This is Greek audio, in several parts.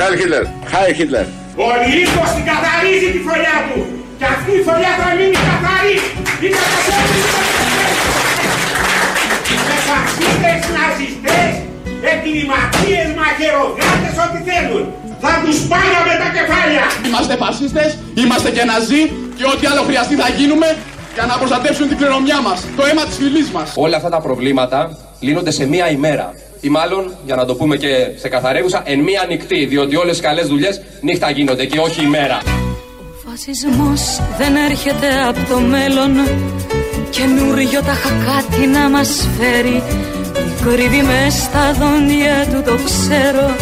Χάι Χίτλερ. Χάι Χίτλερ. Ο Νίκος την καθαρίζει τη φωλιά του. Και αυτή η φωλιά θα μείνει καθαρή. Είναι καθαρή. Με φασίστες, ναζιστές, εγκληματίες, μαχαιρογάτες, ό,τι θέλουν. Θα τους πάραμε τα κεφάλια. Είμαστε φασίστες, είμαστε και ναζί και ό,τι άλλο χρειαστεί θα γίνουμε για να προστατεύσουν την κληρονομιά μας, το αίμα της φυλής μας. Όλα αυτά τα προβλήματα λύνονται σε μία ημέρα. Ή μάλλον, για να το πούμε και σε καθαρέγουσα, εν μία νυχτή, διότι όλες οι καλές δουλειές νύχτα γίνονται και όχι ημέρα. Ο φασισμός δεν έρχεται από το μέλλον Καινούριο τα κάτι να μας φέρει Κρύβει μες στα δόντια του το ξέρω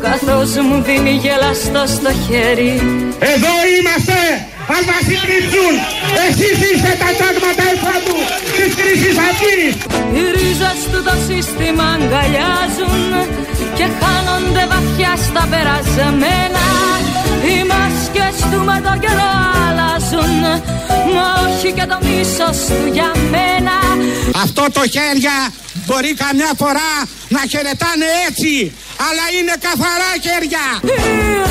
Καθώς μου δίνει γελαστό στο χέρι Εδώ είμαστε! Αλβασίλη Εσείς είστε τα τάγματα εφάντου της κρίσης αυτής! Οι ρίζες του το σύστημα αγκαλιάζουν Και χάνονται βαθιά στα περασμένα Οι μάσκες του με τον καιρό αλλάζουν Μα όχι και το μίσος του για μένα Αυτό το χέρια μπορεί καμιά φορά να χαιρετάνε έτσι αλλά είναι καθαρά χέρια. Οι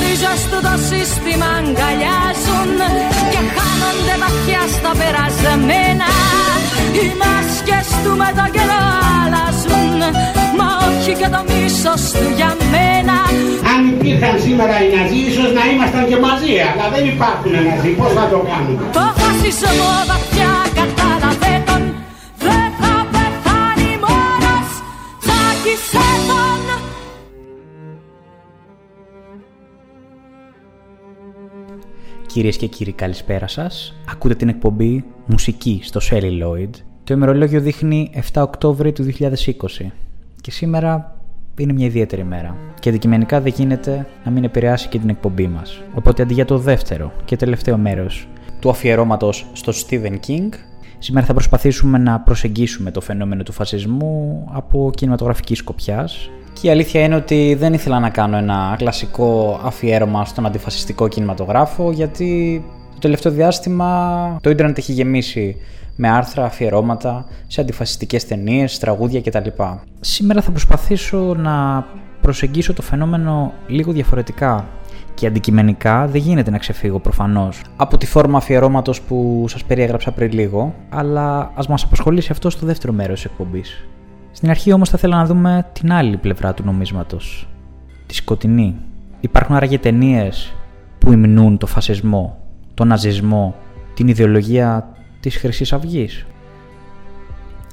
ρίζες του το σύστημα αγκαλιάζουν και χάνονται βαθιά στα περασμένα. Οι μάσκες του με τον καιρό αλλάζουν, μα όχι και το μίσος του για μένα. Αν υπήρχαν σήμερα οι Ναζί, ίσως να ήμασταν και μαζί, αλλά δεν υπάρχουν Ναζί. Πώς θα το κάνουμε; Το φασισμό βαθιά κατάλαβε τον, δεν θα πεθάνει μόνος, τσάκισε τον. Κυρίες και κύριοι καλησπέρα σας. Ακούτε την εκπομπή Μουσική στο Celluloid. Το ημερολόγιο δείχνει 7 Οκτώβρη του 2020 και σήμερα είναι μια ιδιαίτερη μέρα. Και αντικειμενικά δεν γίνεται να μην επηρεάσει και την εκπομπή μας. Οπότε αντί για το δεύτερο και τελευταίο μέρος του αφιερώματος στο Stephen King Σήμερα θα προσπαθήσουμε να προσεγγίσουμε το φαινόμενο του φασισμού από κινηματογραφικής σκοπιάς. Και η αλήθεια είναι ότι δεν ήθελα να κάνω ένα κλασικό αφιέρωμα στον αντιφασιστικό κινηματογράφο γιατί το τελευταίο διάστημα το ίντερνετ έχει γεμίσει με άρθρα, αφιερώματα σε αντιφασιστικές ταινίες, τραγούδια κτλ. Σήμερα θα προσπαθήσω να προσεγγίσω το φαινόμενο λίγο διαφορετικά και αντικειμενικά δεν γίνεται να ξεφύγω προφανώς από τη φόρμα αφιερώματος που σας περιέγραψα πριν λίγο, αλλά ας μας απασχολήσει αυτό στο δεύτερο μέρος της εκπομπής. Στην αρχή όμως θα ήθελα να δούμε την άλλη πλευρά του νομίσματος. Τη σκοτεινή. Υπάρχουν άραγε ταινίες που υμνούν το φασισμό, τον ναζισμό, την ιδεολογία της Χρυσής Αυγής.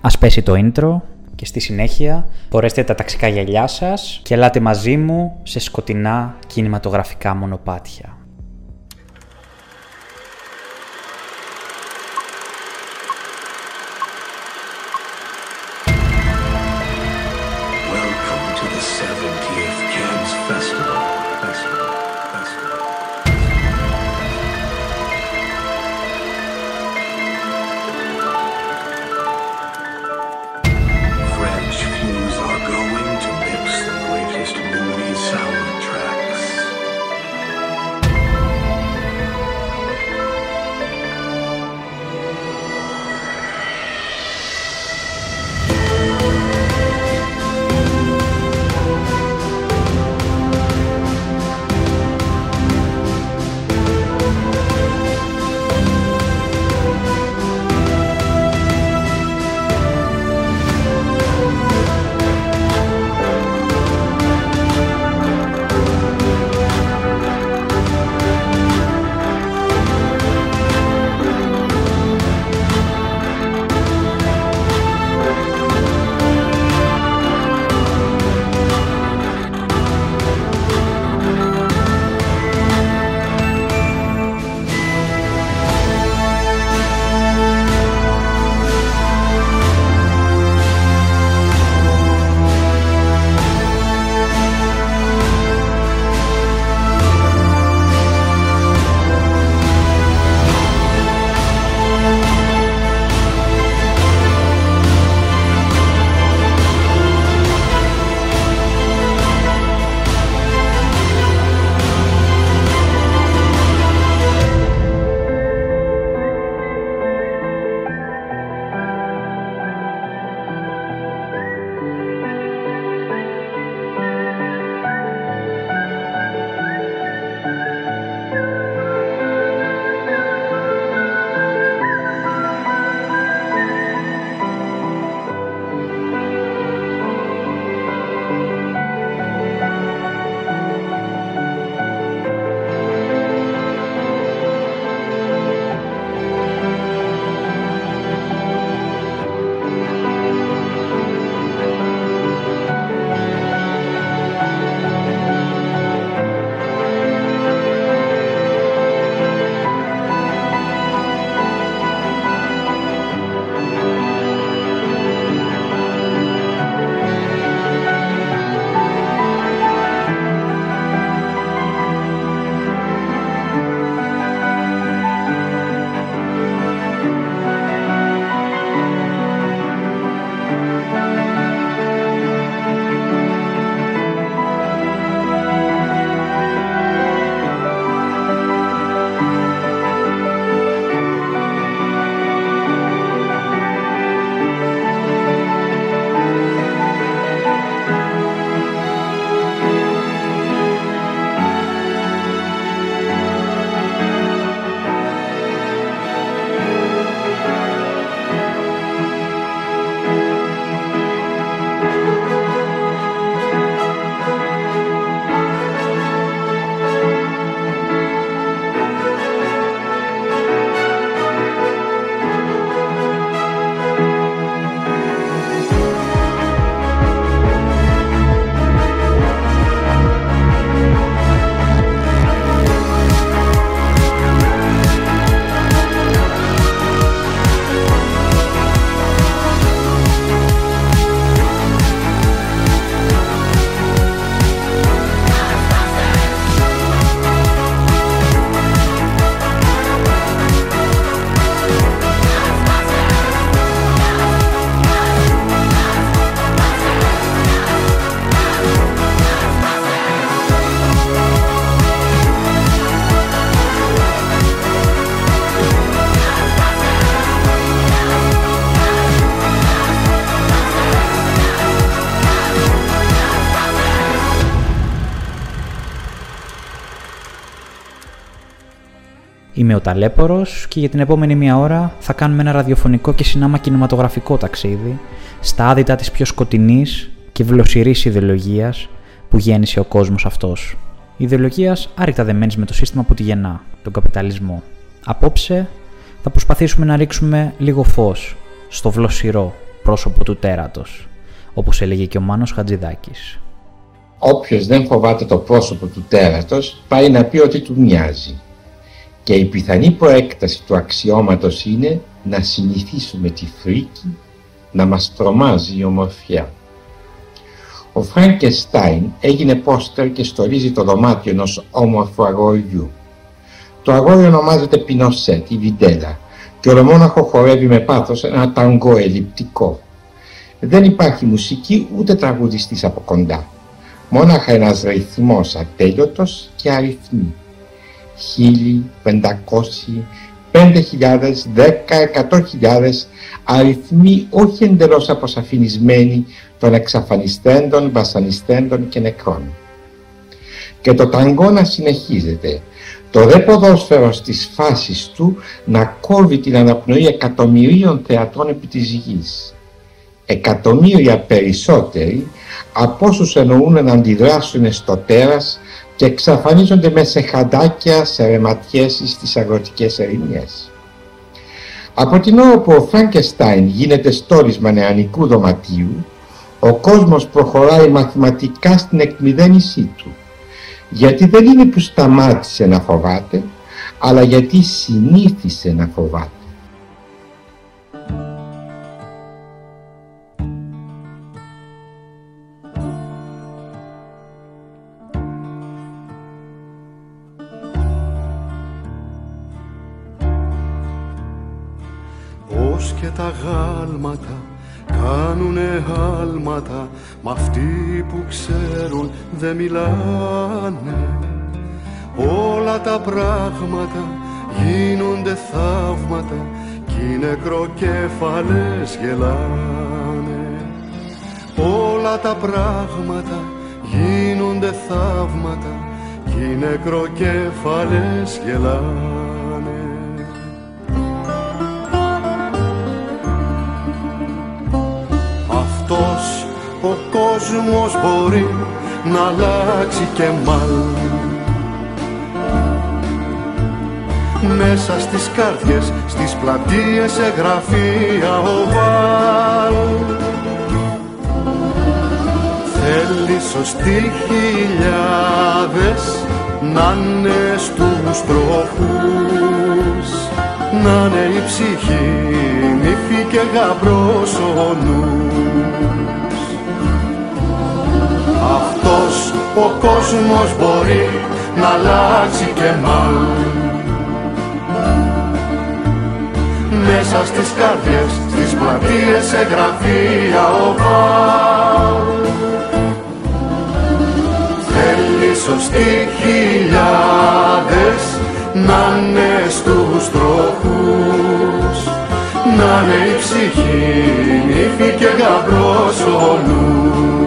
Α πέσει το intro και στη συνέχεια φορέστε τα ταξικά γυαλιά σας και ελάτε μαζί μου σε σκοτεινά κινηματογραφικά μονοπάτια. Είμαι ο Ταλέπορος και για την επόμενη μία ώρα θα κάνουμε ένα ραδιοφωνικό και συνάμα κινηματογραφικό ταξίδι στα άδυτα της πιο σκοτεινής και βλοσιρής ιδεολογίας που γέννησε ο κόσμος αυτός. Ιδεολογίας άρρηκτα δεμένης με το σύστημα που τη γεννά, τον καπιταλισμό. Απόψε θα προσπαθήσουμε να ρίξουμε λίγο φως στο βλοσιρό πρόσωπο του τέρατος, όπως έλεγε και ο Μάνος Χατζηδάκης. Όποιος δεν φοβάται το πρόσωπο του τέρατος πάει να πει ότι του μοιάζει και η πιθανή προέκταση του αξιώματος είναι να συνηθίσουμε τη φρίκη να μας τρομάζει η ομορφιά. Ο Φράνκεστάιν έγινε πόστερ και στολίζει το δωμάτιο ενός όμορφου αγοριού. Το αγόρι ονομάζεται Πινοσέτ ή Βιντέλα και ο Ρομόναχο χορεύει με πάθος ένα ταγκό ελλειπτικό. Δεν υπάρχει μουσική ούτε τραγουδιστής από κοντά. Μόναχα ένας ρυθμός ατέλειωτος και αριθμή. 1500, 5.000, 10, 100.000 αριθμοί όχι εντελώς αποσαφινισμένοι των εξαφανιστέντων, βασανιστέντων και νεκρών. Και το ταγκό να συνεχίζεται. Το δε ποδόσφαιρο στις φάσεις του να κόβει την αναπνοή εκατομμυρίων θεατών επί της γης. Εκατομμύρια περισσότεροι από όσους εννοούν να αντιδράσουν στο τέρας και εξαφανίζονται με σε χαντάκια, σε ρεματιές στις αγροτικές ερημιές. Από την ώρα που ο Φραγκεστάιν γίνεται στόρισμα νεανικού δωματίου, ο κόσμος προχωράει μαθηματικά στην εκμυδένισή του. Γιατί δεν είναι που σταμάτησε να φοβάται, αλλά γιατί συνήθισε να φοβάται. Γάλματα κάνουνε άλματα Μ' αυτοί που ξέρουν δεν μιλάνε. Όλα τα πράγματα γίνονται θαύματα Κι οι νεκροκέφαλες γελάνε. Όλα τα πράγματα γίνονται θαύματα Κι οι νεκροκέφαλες γελάνε ο κόσμος μπορεί να αλλάξει και μάλ Μέσα στις καρδιές, στις πλατείες, σε γραφεία οβάλ Θέλει σωστοί χιλιάδες να είναι στους τροχούς. Να είναι η ψυχή νύφη και γαμπρός ο νους. Αυτός ο κόσμος μπορεί να αλλάξει και μάλλ μέσα στις καρδιές, στις πλατείες, σε γραφεία οβάλ Θέλει σωστοί χιλιάδες να είναι στους τροχούς. Να είναι η ψυχή νύφη και γαμπρός ο νους.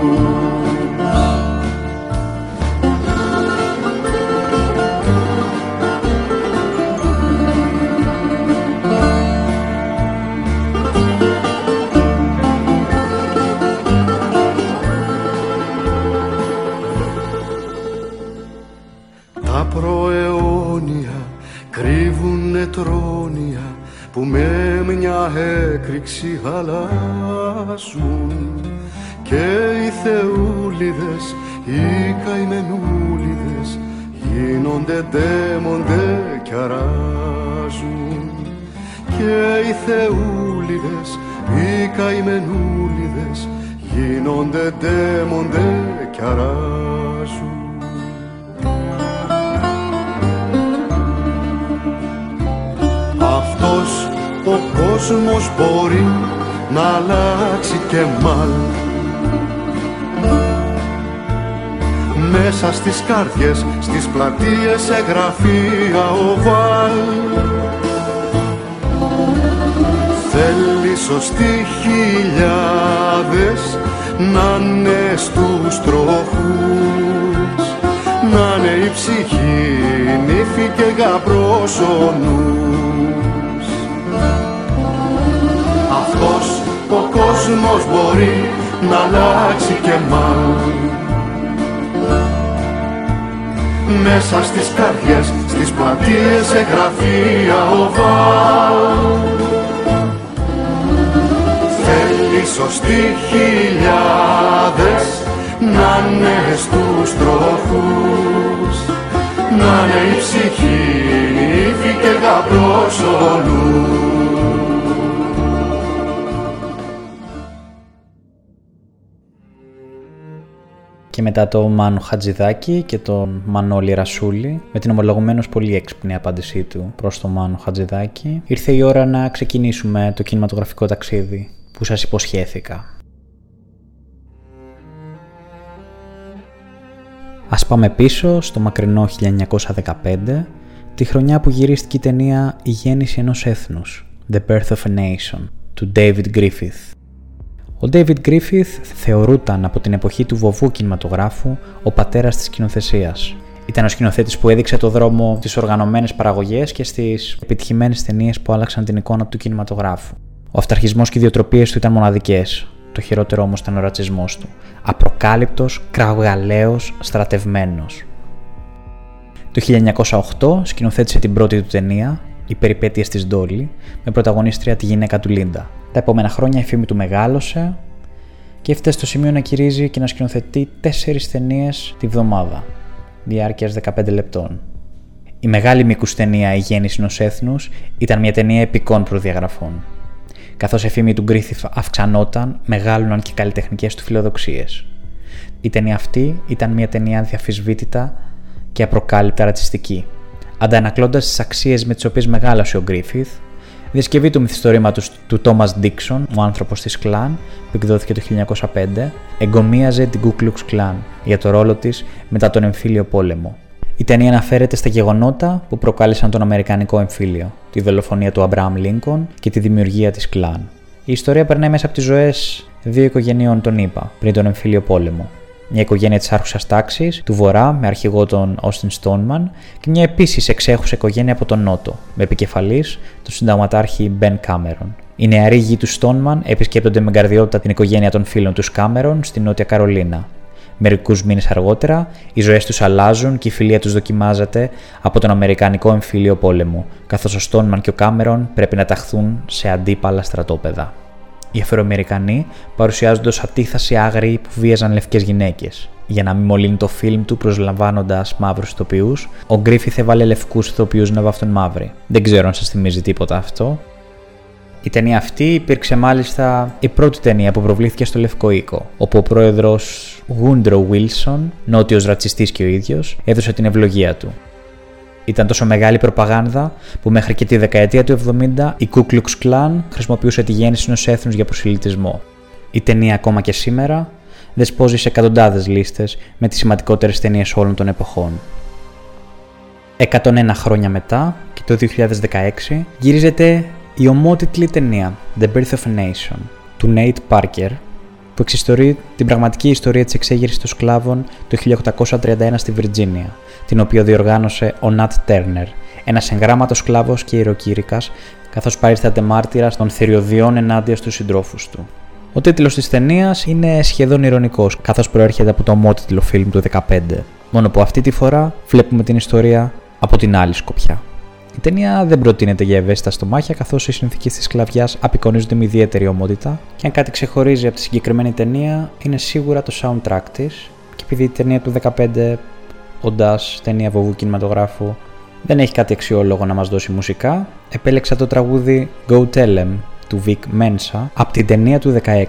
Που με μια έκρηξη αλλάζουν και οι θεούλιδες, οι καημενούλιδες γίνονται ντέμοντε κι αράζουν και οι θεούλιδες, οι καημενούλιδες γίνονται ντέμοντε κι αράζουν κόσμος μπορεί να αλλάξει και μάλ Μέσα στις καρδιές, στις πλατείες, σε γραφεία οβάλ Θέλει σωστοί χιλιάδες να είναι στους τροχούς. Να είναι η ψυχή ύφη και γαμπρός ο νους. Κόσμος μπορεί να αλλάξει και μάλλον μέσα στις καρδιές, στις πλατείες, σε γραφεία οβάλ Θέλει σωστοί χιλιάδες να είναι στους τροχούς. Να είναι η ψυχή, η και γαμπρός ο και μετά το Μάνο Χατζηδάκη και τον Μανώλη Ρασούλη με την ομολογουμένως πολύ έξυπνη απάντησή του προς τον Μάνο Χατζηδάκη ήρθε η ώρα να ξεκινήσουμε το κινηματογραφικό ταξίδι που σας υποσχέθηκα. Ας πάμε πίσω στο μακρινό 1915, τη χρονιά που γυρίστηκε η ταινία «Η γέννηση ενός έθνους» The Birth of a Nation του David Griffith. Ο David Griffith θεωρούταν από την εποχή του βοβού κινηματογράφου ο πατέρας της σκηνοθεσίας. Ήταν ο σκηνοθέτης που έδειξε το δρόμο στις οργανωμένες παραγωγές και στις επιτυχημένες ταινίες που άλλαξαν την εικόνα του κινηματογράφου. Ο αυταρχισμός και οι ιδιοτροπίες του ήταν μοναδικές. Το χειρότερο όμως ήταν ο ρατσισμός του. Απροκάλυπτος, κραυγαλαίος, στρατευμένος. Το 1908 σκηνοθέτησε την πρώτη του ταινία, Οι Περιπέτειες της Ντόλι, με πρωταγωνίστρια τη γυναίκα του Λίντα. Τα επόμενα χρόνια η φήμη του μεγάλωσε και έφτασε στο σημείο να κυρίζει και να σκηνοθετεί τέσσερις ταινίες τη βδομάδα, διάρκειας 15 λεπτών. Η μεγάλη μήκους ταινία Η Γέννηση ενός Έθνους ήταν μια ταινία επικών προδιαγραφών. Καθώς η φήμη του Γκρίθιφ αυξανόταν, μεγάλωναν και οι καλλιτεχνικές του φιλοδοξίες. Η ταινία αυτή ήταν μια ταινία διαφυσβήτητα και απροκάλυπτα ρατσιστική. Αντανακλώντας τις αξίες με τις οποίες μεγάλωσε ο Γκρίφιθ, διασκευή του μυθιστορήματος του Thomas Dixon, ο άνθρωπος της Κλάν, που εκδόθηκε το 1905, εγκομίαζε την Ku Klux Klan για το ρόλο της μετά τον εμφύλιο πόλεμο. Η ταινία αναφέρεται στα γεγονότα που προκάλεσαν τον Αμερικανικό εμφύλιο, τη δολοφονία του Αμπραάμ Λίνκον και τη δημιουργία της Κλάν. Η ιστορία περνάει μέσα από τις ζωές δύο οικογενειών των ΗΠΑ πριν τον εμφύλιο πόλεμο, μια οικογένεια της άρχουσας τάξης του Βορρά με αρχηγό τον Όστιν Στόνμαν και μια επίσης εξέχουσα οικογένεια από τον Νότο, με επικεφαλής τον συνταγματάρχη Μπεν Κάμερον. Οι νεαροί γη του Στόνμαν επισκέπτονται με καρδιότητα την οικογένεια των φίλων τους Κάμερον στη Νότια Καρολίνα. Μερικούς μήνες αργότερα, οι ζωές τους αλλάζουν και η φιλία τους δοκιμάζεται από τον Αμερικανικό εμφύλιο πόλεμο, καθώς ο Στόνμαν και ο Κάμερον πρέπει να ταχθούν σε αντίπαλα στρατόπεδα. Οι Αφροαμερικανοί παρουσιάζονται ω αντίθαση άγριοι που βίαζαν λευκές γυναίκες. Για να μην μολύνει το φιλμ του προσλαμβάνοντας μαύρους ηθοποιούς, ο Γκρίφιθ έβαλε λευκούς ηθοποιούς να βάφτουν μαύροι. Δεν ξέρω αν σας θυμίζει τίποτα αυτό. Η ταινία αυτή υπήρξε μάλιστα η πρώτη ταινία που προβλήθηκε στο Λευκό Οίκο, όπου ο πρόεδρος Γούντρο Βίλσον, νότιος ρατσιστής και ο ίδιος, έδωσε την ευλογία του. Ήταν τόσο μεγάλη προπαγάνδα που μέχρι και τη δεκαετία του 70 η Ku Klux Klan χρησιμοποιούσε τη γέννηση ενός έθνους για προσιλητισμό. Η ταινία ακόμα και σήμερα δεσπόζει σε εκατοντάδες λίστες με τις σημαντικότερες ταινίες όλων των εποχών. 101 χρόνια μετά και το 2016 γυρίζεται η ομότιτλη ταινία The Birth of a Nation του Nate Parker που εξιστορεί την πραγματική ιστορία της εξέγερσης των σκλάβων το 1831 στη Βιρτζίνια, την οποία διοργάνωσε ο Νατ Τέρνερ, ένας εγγράμματος σκλάβος και ιεροκήρυκας, καθώς παρίσταται μάρτυρας των θηριωδιών ενάντια στους συντρόφους του. Ο τίτλος της ταινίας είναι σχεδόν ηρωνικός, καθώς προέρχεται από το ομότιτλο φιλμ του 2015, μόνο που αυτή τη φορά βλέπουμε την ιστορία από την άλλη σκοπιά. Η ταινία δεν προτείνεται για ευαίσθητα στομάχια, καθώς οι συνθήκες της σκλαβιάς απεικονίζονται με ιδιαίτερη ομότητα και αν κάτι ξεχωρίζει από τη συγκεκριμένη ταινία είναι σίγουρα το soundtrack της. Και επειδή η ταινία του 15, οντά ταινία βοβού κινηματογράφου, δεν έχει κάτι αξιόλογο να μας δώσει μουσικά, επέλεξα το τραγούδι Go Tell Em του Vic Mensa από την ταινία του 16.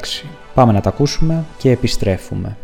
Πάμε να τα ακούσουμε και επιστρέφουμε.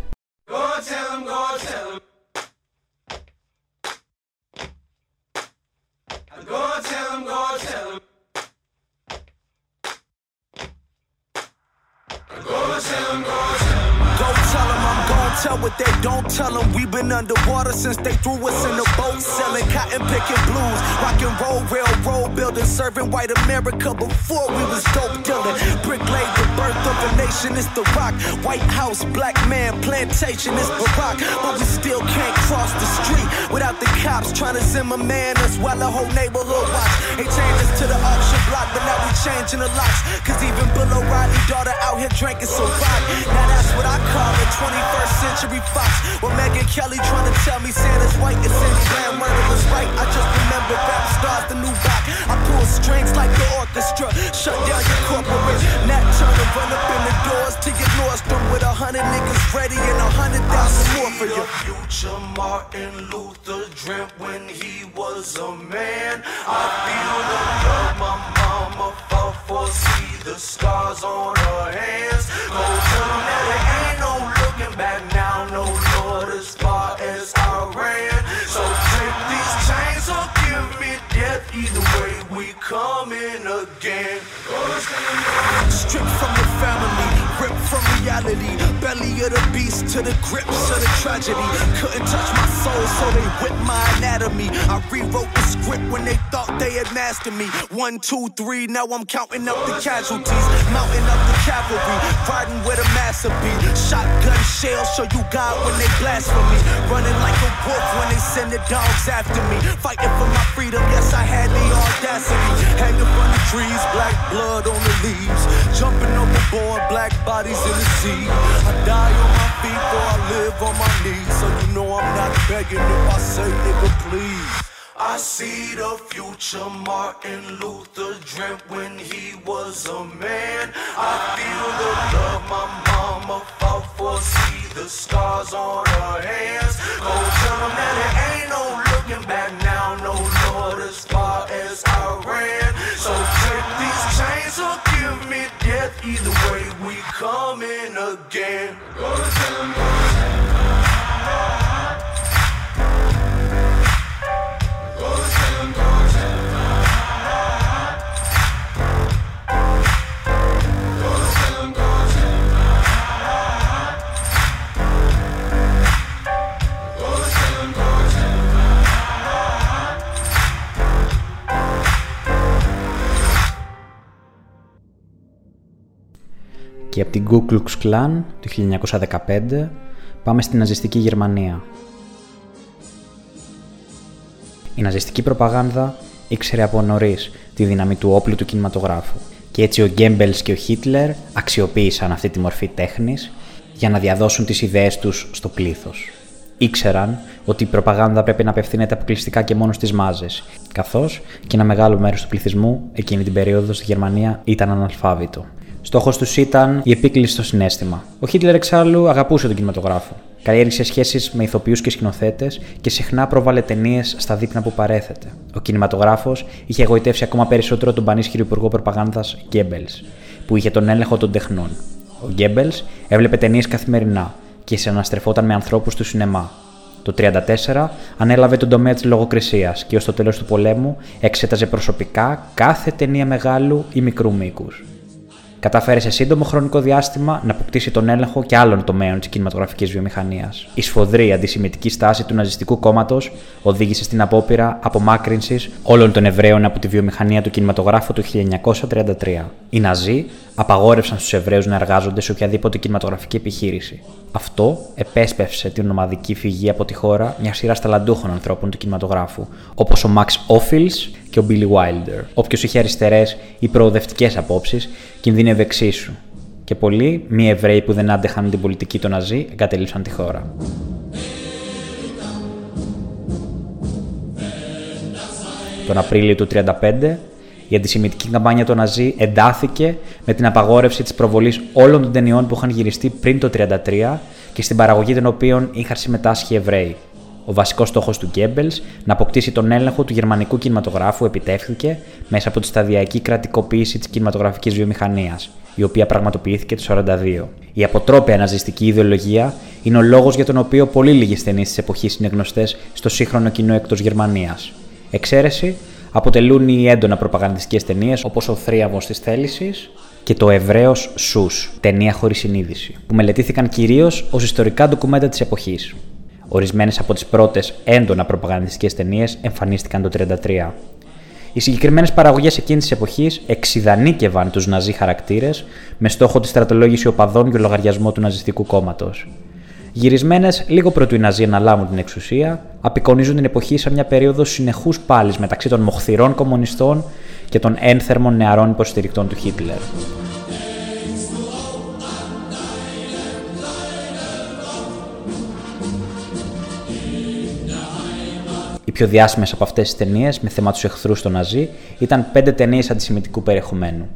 Tell what they don't tell them. We've been underwater since they threw us in the boat, selling cotton picking blues, rock and roll, railroad building, serving white America before we was dope dealing. Brick laid the birth of a nation, it's the rock. White House, black man, plantation, it's Barack. But we still can't cross the street without the cops trying to Zimmerman us while the whole neighborhood watch. Ain't changes to the auction block, but now we changing the locks. Cause even Bill O'Reilly daughter out here drinking so rock. Now that's what I call a 21st century fox. Well, Megan Kelly trying to tell me Santa's white and Sandy Grand murder was right. I just remember rap stars, the new rock. I pull strings like the orchestra. Shut down your corporate. Nat Turner run up in the doors to your Nordstrom with a hundred niggas ready and a hundred thousand more for you. Future Martin Luther dreamt when he was a man. I feel the love my mama fought for. See the scars on her hands. again. Stripped from your family reality. Belly of the beast to the grips of the tragedy. Couldn't touch my soul, so they whipped my anatomy. I rewrote the script when they thought they had mastered me. One, two, three, now I'm counting up the casualties. Mounting up the cavalry, riding with a massive beat. Shotgun shells show you God when they blasphemy. Running like a wolf when they send the dogs after me. Fighting for my freedom, yes, I had the audacity. Hanging from the trees, black blood on the leaves. Jumping overboard, black bodies in the sea. I die on my feet or I live on my knees. So you know I'm not begging if I say, nigga, please. I see the future Martin Luther dreamt when he was a man. I feel the love my mama fought for. See the scars on her hands. Go tell them that it ain't no looking back Either way, we coming again. Και από την Ku Klux Klan του 1915 πάμε στην ναζιστική Γερμανία. Η ναζιστική προπαγάνδα ήξερε από νωρίς τη δύναμη του όπλου του κινηματογράφου. Και έτσι ο Γκέμπελς και ο Χίτλερ αξιοποίησαν αυτή τη μορφή τέχνης για να διαδώσουν τις ιδέες τους στο πλήθος. Ήξεραν ότι η προπαγάνδα πρέπει να απευθύνεται αποκλειστικά και μόνο στις μάζες, καθώς και ένα μεγάλο μέρος του πληθυσμού εκείνη την περίοδο στη Γερμανία ήταν αναλφάβητο. Στόχος τους ήταν η επίκληση στο συνέστημα. Ο Χίτλερ εξάλλου αγαπούσε τον κινηματογράφο. Καλλιέργησε σχέσεις με ηθοποιούς και σκηνοθέτες και συχνά πρόβαλε ταινίες στα δείπνα που παρέθετε. Ο κινηματογράφος είχε εγωιτεύσει ακόμα περισσότερο τον πανίσχυρο υπουργό προπαγάνδας Γκέμπελς, που είχε τον έλεγχο των τεχνών. Ο Γκέμπελς έβλεπε ταινίες καθημερινά και συναναστρεφόταν με ανθρώπους του σινεμά. Το 1934 ανέλαβε τον τομέα της λογοκρισίας και ως το τέλος του πολέμου εξέταζε προσωπικά κάθε ταινία μεγάλου ή μικρού μήκους κατάφερε σε σύντομο χρονικό διάστημα να αποκτήσει τον έλεγχο και άλλων τομέων της κινηματογραφικής βιομηχανίας. Η σφοδρή αντισημιτική στάση του ναζιστικού κόμματος οδήγησε στην απόπειρα απομάκρυνσης όλων των Εβραίων από τη βιομηχανία του κινηματογράφου του 1933. Οι Ναζί απαγόρευσαν στους Εβραίους να εργάζονται σε οποιαδήποτε κινηματογραφική επιχείρηση. Αυτό επέσπευσε την ομαδική φυγή από τη χώρα μια σειρά ταλαντούχων ανθρώπων του κινηματογράφου, όπως ο Max Όφιλ και ο Billy Wilder. Όποιος είχε αριστερές ή προοδευτικές απόψεις, κινδύνευε εξίσου. Και πολλοί, μη Εβραίοι που δεν άντεχαν την πολιτική των Ναζί, εγκατέλειψαν τη χώρα. Τον Απρίλιο του 1935, η αντισημιτική καμπάνια των Ναζί εντάθηκε με την απαγόρευση της προβολής όλων των ταινιών που είχαν γυριστεί πριν το 1933 και στην παραγωγή των οποίων είχαν συμμετάσχει Εβραίοι. Ο βασικός στόχος του Γκέμπελς να αποκτήσει τον έλεγχο του γερμανικού κινηματογράφου επιτεύχθηκε μέσα από τη σταδιακή κρατικοποίηση της κινηματογραφικής βιομηχανίας, η οποία πραγματοποιήθηκε το 1942. Η αποτρόπαια ναζιστική ιδεολογία είναι ο λόγος για τον οποίο πολύ λίγε ταινίε της εποχής είναι γνωστές στο σύγχρονο κοινό εκτός Γερμανίας. Εξαίρεση αποτελούν οι έντονα προπαγανδιστικές ταινίες όπως Ο Θρίαμβος της Θέλησης και Το Εβραίος Σους, ταινία χωρίς συνείδηση, που μελετήθηκαν κυρίως ως ιστορικά ντοκουμέντα της εποχής. Ορισμένες από τις πρώτες έντονα προπαγανδιστικές ταινίες εμφανίστηκαν το 1933. Οι συγκεκριμένες παραγωγές εκείνης της εποχής εξειδανίκευαν τους ναζί χαρακτήρες με στόχο τη στρατολόγηση οπαδών για λογαριασμό του ναζιστικού κόμματος. Γυρισμένες λίγο πρωτού οι Ναζί αναλάβουν την εξουσία, απεικονίζουν την εποχή σε μια περίοδο συνεχούς πάλι μεταξύ των μοχθηρών κομμουνιστών και των ένθερμων νεαρών υποστηρικτών του Χίτλερ. Οι πιο διάσημες από αυτές τις ταινίες με θέμα τους εχθρούς των Ναζί ήταν πέντε ταινίες αντισημιτικού περιεχομένου.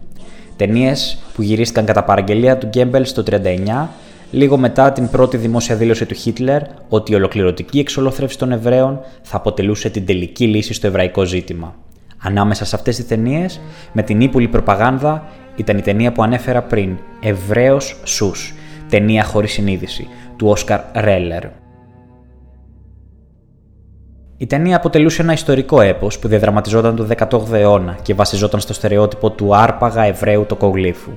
Ταινίες που γυρίστηκαν κατά παραγγελία του Γκέμπελ στο 1939, λίγο μετά την πρώτη δημόσια δήλωση του Χίτλερ ότι η ολοκληρωτική εξολόθρευση των Εβραίων θα αποτελούσε την τελική λύση στο εβραϊκό ζήτημα. Ανάμεσα σε αυτές τις ταινίες, με την ύπουλη προπαγάνδα, ήταν η ταινία που ανέφερα πριν, Εβραίος Σους, ταινία χωρίς συνείδηση, του Όσκαρ Ρέλερ. Η ταινία αποτελούσε ένα ιστορικό έπος που διαδραματιζόταν το 18ο αιώνα και βασιζόταν στο στερεότυπο του άρπαγα Εβραίου τοκογλύφου.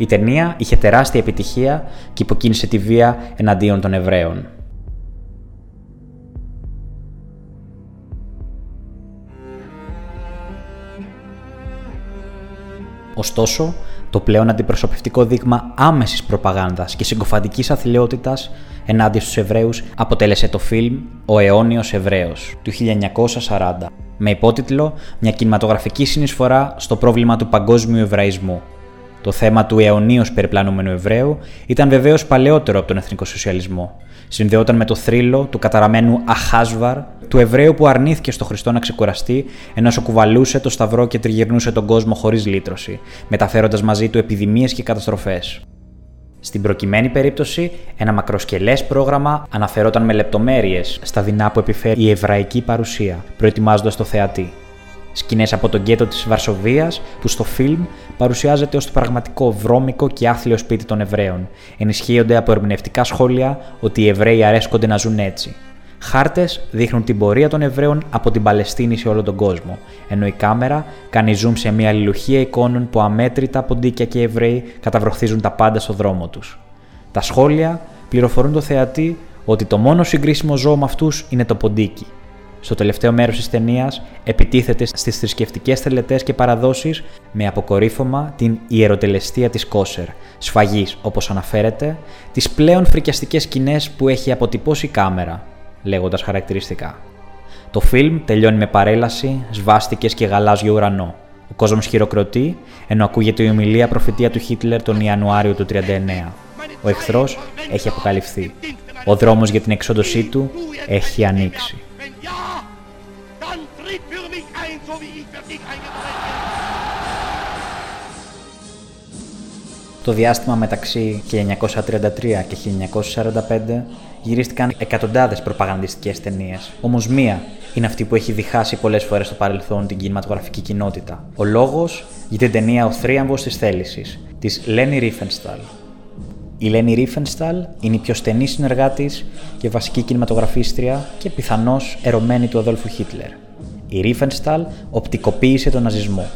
Η ταινία είχε τεράστια επιτυχία και υποκίνησε τη βία εναντίον των Εβραίων. Ωστόσο, το πλέον αντιπροσωπευτικό δείγμα άμεσης προπαγάνδας και συγκοφαντικής αθλειότητα ενάντια στους Εβραίους αποτέλεσε το φιλμ Ο αιώνιος Εβραίος του 1940, με υπότιτλο Μια κινηματογραφική συνεισφορά στο πρόβλημα του παγκόσμιου Εβραϊσμού. Το θέμα του αιωνίως περιπλανούμενου Εβραίου ήταν βεβαίως παλαιότερο από τον εθνικό σοσιαλισμό. Συνδεόταν με το θρύλο του καταραμένου Αχάσβαρ, του Εβραίου που αρνήθηκε στο Χριστό να ξεκουραστεί, ενώ κουβαλούσε το σταυρό και τριγυρνούσε τον κόσμο χωρίς λύτρωση, μεταφέροντας μαζί του επιδημίες και καταστροφές. Στην προκειμένη περίπτωση, ένα μακροσκελές πρόγραμμα αναφερόταν με λεπτομέρειες στα δεινά που επιφέρει η εβραϊκή παρουσία, προετοιμάζοντας το θεατή. Σκηνές από τον γκέτο της Βαρσοβίας, που στο φιλμ παρουσιάζεται ως το πραγματικό βρώμικο και άθλιο σπίτι των Εβραίων, ενισχύονται από ερμηνευτικά σχόλια ότι οι Εβραίοι αρέσκονται να ζουν έτσι. Χάρτες δείχνουν την πορεία των Εβραίων από την Παλαιστίνη σε όλο τον κόσμο, ενώ η κάμερα κάνει zoom σε μια αλληλουχία εικόνων που αμέτρητα ποντίκια και Εβραίοι καταβροχθίζουν τα πάντα στο δρόμο τους. Τα σχόλια πληροφορούν το θεατή ότι το μόνο συγκρίσιμο ζώο με αυτούς είναι το ποντίκι. Στο τελευταίο μέρος της ταινίας επιτίθεται στις θρησκευτικές τελετέ και παραδόσεις με αποκορύφωμα την ιεροτελεστία της Κόσερ, σφαγής όπως αναφέρεται, τις πλέον φρικιαστικές σκηνές που έχει αποτυπώσει η κάμερα, λέγοντας χαρακτηριστικά. Το φιλμ τελειώνει με παρέλαση, σβάστηκες και γαλάζιο ουρανό. Ο κόσμος χειροκροτεί, ενώ ακούγεται η ομιλία προφητεία του Χίτλερ τον Ιανουάριο του 1939. Ο εχθρός έχει αποκαλυφθεί. Ο δρόμος για την εξόντωσή του έχει ανοίξει. Το διάστημα μεταξύ 1933 και 1945 γυρίστηκαν εκατοντάδες προπαγανδιστικές ταινίες. Όμως μία είναι αυτή που έχει διχάσει πολλές φορές στο παρελθόν την κινηματογραφική κοινότητα. Ο λόγος για την ταινία Ο Θρίαμβος της Θέλησης της Λένι Ρίφενσταλ. Η Λένι Ρίφενσταλ είναι η πιο στενή συνεργάτη και βασική κινηματογραφίστρια και πιθανώς ερωμένη του Αδόλφου Χίτλερ. Η Ρίφενσταλ οπτικοποίησε τον ναζισμό.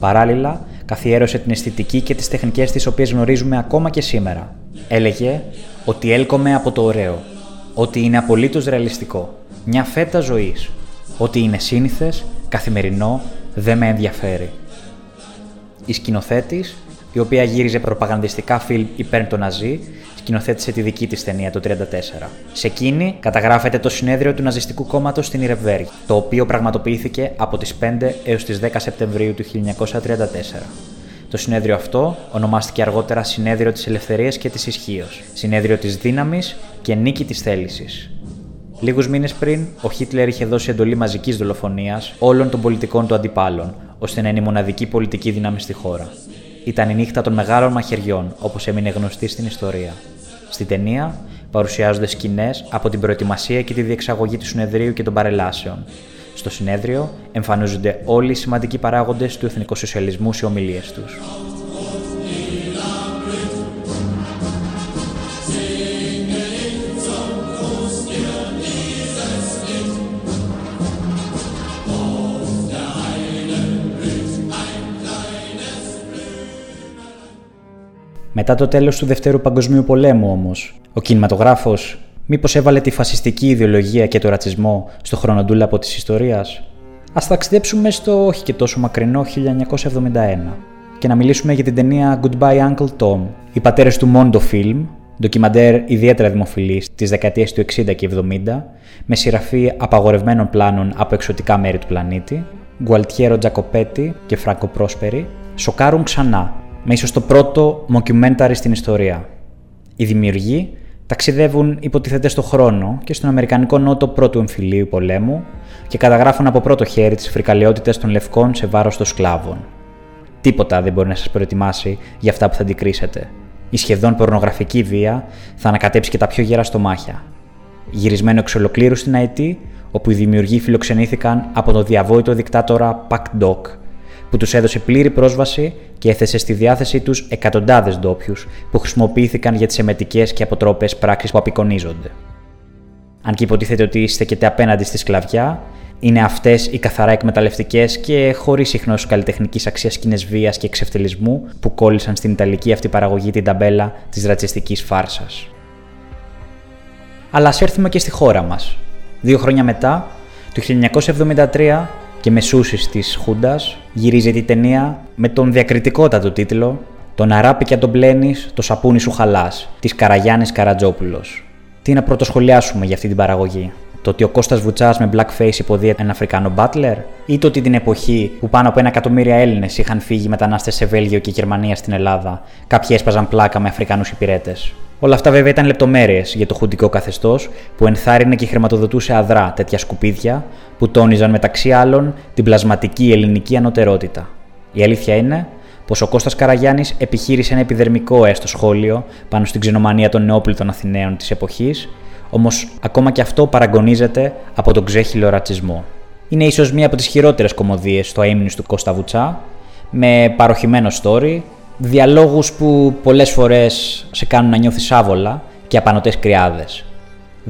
Παράλληλα, καθιέρωσε την αισθητική και τις τεχνικές τις οποίες γνωρίζουμε ακόμα και σήμερα. Έλεγε ότι έλκομαι από το ωραίο, ότι είναι απολύτως ρεαλιστικό, μια φέτα ζωής, ότι είναι σύνηθες, καθημερινό, δεν με ενδιαφέρει. Η σκηνοθέτης, η οποία γύριζε προπαγανδιστικά φιλμ υπέρ των Ναζί, σκηνοθέτησε τη δική της ταινία το 1934. Σε εκείνη καταγράφεται το συνέδριο του Ναζιστικού κόμματος στην Ιρεβέργη, το οποίο πραγματοποιήθηκε από τις 5 έως τις 10 Σεπτεμβρίου του 1934. Το συνέδριο αυτό ονομάστηκε αργότερα Συνέδριο της Ελευθερίας και της Ισχύως, Συνέδριο της Δύναμης και Νίκη της Θέλησης. Λίγους μήνες πριν, ο Χίτλερ είχε δώσει εντολή μαζικής δολοφονίας όλων των πολιτικών του αντιπάλων, ώστε να είναι η μοναδική πολιτική δύναμη στη χώρα. Ήταν η νύχτα των μεγάλων μαχαιριών, όπως έμεινε γνωστή στην ιστορία. Στην ταινία παρουσιάζονται σκηνές από την προετοιμασία και τη διεξαγωγή του συνεδρίου και των παρελάσεων, στο συνέδριο εμφανίζονται όλοι οι σημαντικοί παράγοντες του εθνικοσοσιαλισμού σε ομιλίες τους. Μετά το τέλος του Δευτέρου Παγκοσμίου Πολέμου όμως, ο κινηματογράφος Μήπως έβαλε τη φασιστική ιδεολογία και το ρατσισμό στο χρονοτούλαπο της ιστορίας. Ας ταξιδέψουμε στο όχι και τόσο μακρινό 1971 και να μιλήσουμε για την ταινία Goodbye Uncle Tom. Οι πατέρες του Mondo Film, ντοκιμαντέρ ιδιαίτερα δημοφιλής της δεκαετίας του 60 και 70, με σειραφή απαγορευμένων πλάνων από εξωτικά μέρη του πλανήτη, Γκουαλτιέρο Τζακοπέτη και Φράκο Πρόσπερη, σοκάρουν ξανά, με ίσως το πρώτο mockumentary στην ιστορία. Οι δημιουργοί ταξιδεύουν υποτίθεται στο χρόνο και στον Αμερικανικό Νότο πρώτου εμφυλίου πολέμου και καταγράφουν από πρώτο χέρι τις φρικαλαιότητες των λευκών σε βάρος των σκλάβων. Τίποτα δεν μπορεί να σας προετοιμάσει για αυτά που θα αντικρίσετε. Η σχεδόν πορνογραφική βία θα ανακατέψει και τα πιο γερά στομάχια. Γυρισμένο εξ ολοκλήρου στην Αιτή, όπου οι δημιουργοί φιλοξενήθηκαν από τον διαβόητο δικτάτορα Πακ Ντοκ, που τους έδωσε πλήρη πρόσβαση και έθεσε στη διάθεσή τους εκατοντάδες ντόπιους που χρησιμοποιήθηκαν για τις εμετικές και αποτρόπες πράξεις που απεικονίζονται. Αν και υποτίθεται ότι στέκεται απέναντι στη σκλαβιά, είναι αυτές οι καθαρά εκμεταλλευτικές και χωρίς συχνός καλλιτεχνικής αξίας σκηνές βίας και εξευτελισμού που κόλλησαν στην Ιταλική αυτή παραγωγή την ταμπέλα της ρατσιστικής φάρσας. Αλλά ας έρθουμε και στη χώρα μας. Δύο χρόνια μετά, το 1973, και μεσούσεις της Χούντας, γυρίζεται η ταινία με τον διακριτικότατο τίτλο «Τον αράπη και τον πλένεις, το σαπούνι σου χαλάς» της Καραγιάννης Καρατζόπουλος. Τι να πρωτοσχολιάσουμε για αυτή την παραγωγή; Το ότι ο Κώστας Βουτσάς με blackface υποδίεται έναν Αφρικάνο μπάτλερ, ή το ότι την εποχή που πάνω από ένα εκατομμύρια Έλληνες είχαν φύγει μετανάστες σε Βέλγιο και Γερμανία στην Ελλάδα, κάποιοι έσπαζαν πλάκα με Αφρικάνου υπηρέτες; Όλα αυτά βέβαια ήταν λεπτομέρειες για το χουντικό καθεστώς που ενθάρρυνε και χρηματοδοτούσε αδρά τέτοια σκουπίδια που τόνιζαν μεταξύ άλλων την πλασματική ελληνική ανωτερότητα. Η αλήθεια είναι πως ο Κώστας Καραγιάννης επιχείρησε ένα επιδερμικό έστω σχόλιο πάνω στην ξενομανία των νεόπλητων Αθηναίων της εποχής, όμως ακόμα και αυτό παραγωνίζεται από τον ξέχυλο ρατσισμό. Είναι ίσως μία από τις χειρότερες κομμωδίες στο αίμνη του Κώστα Βουτσά, με παροχημένο story, διαλόγους που πολλές φορές σε κάνουν να νιώθεις άβολα και απανοτές κρυάδες.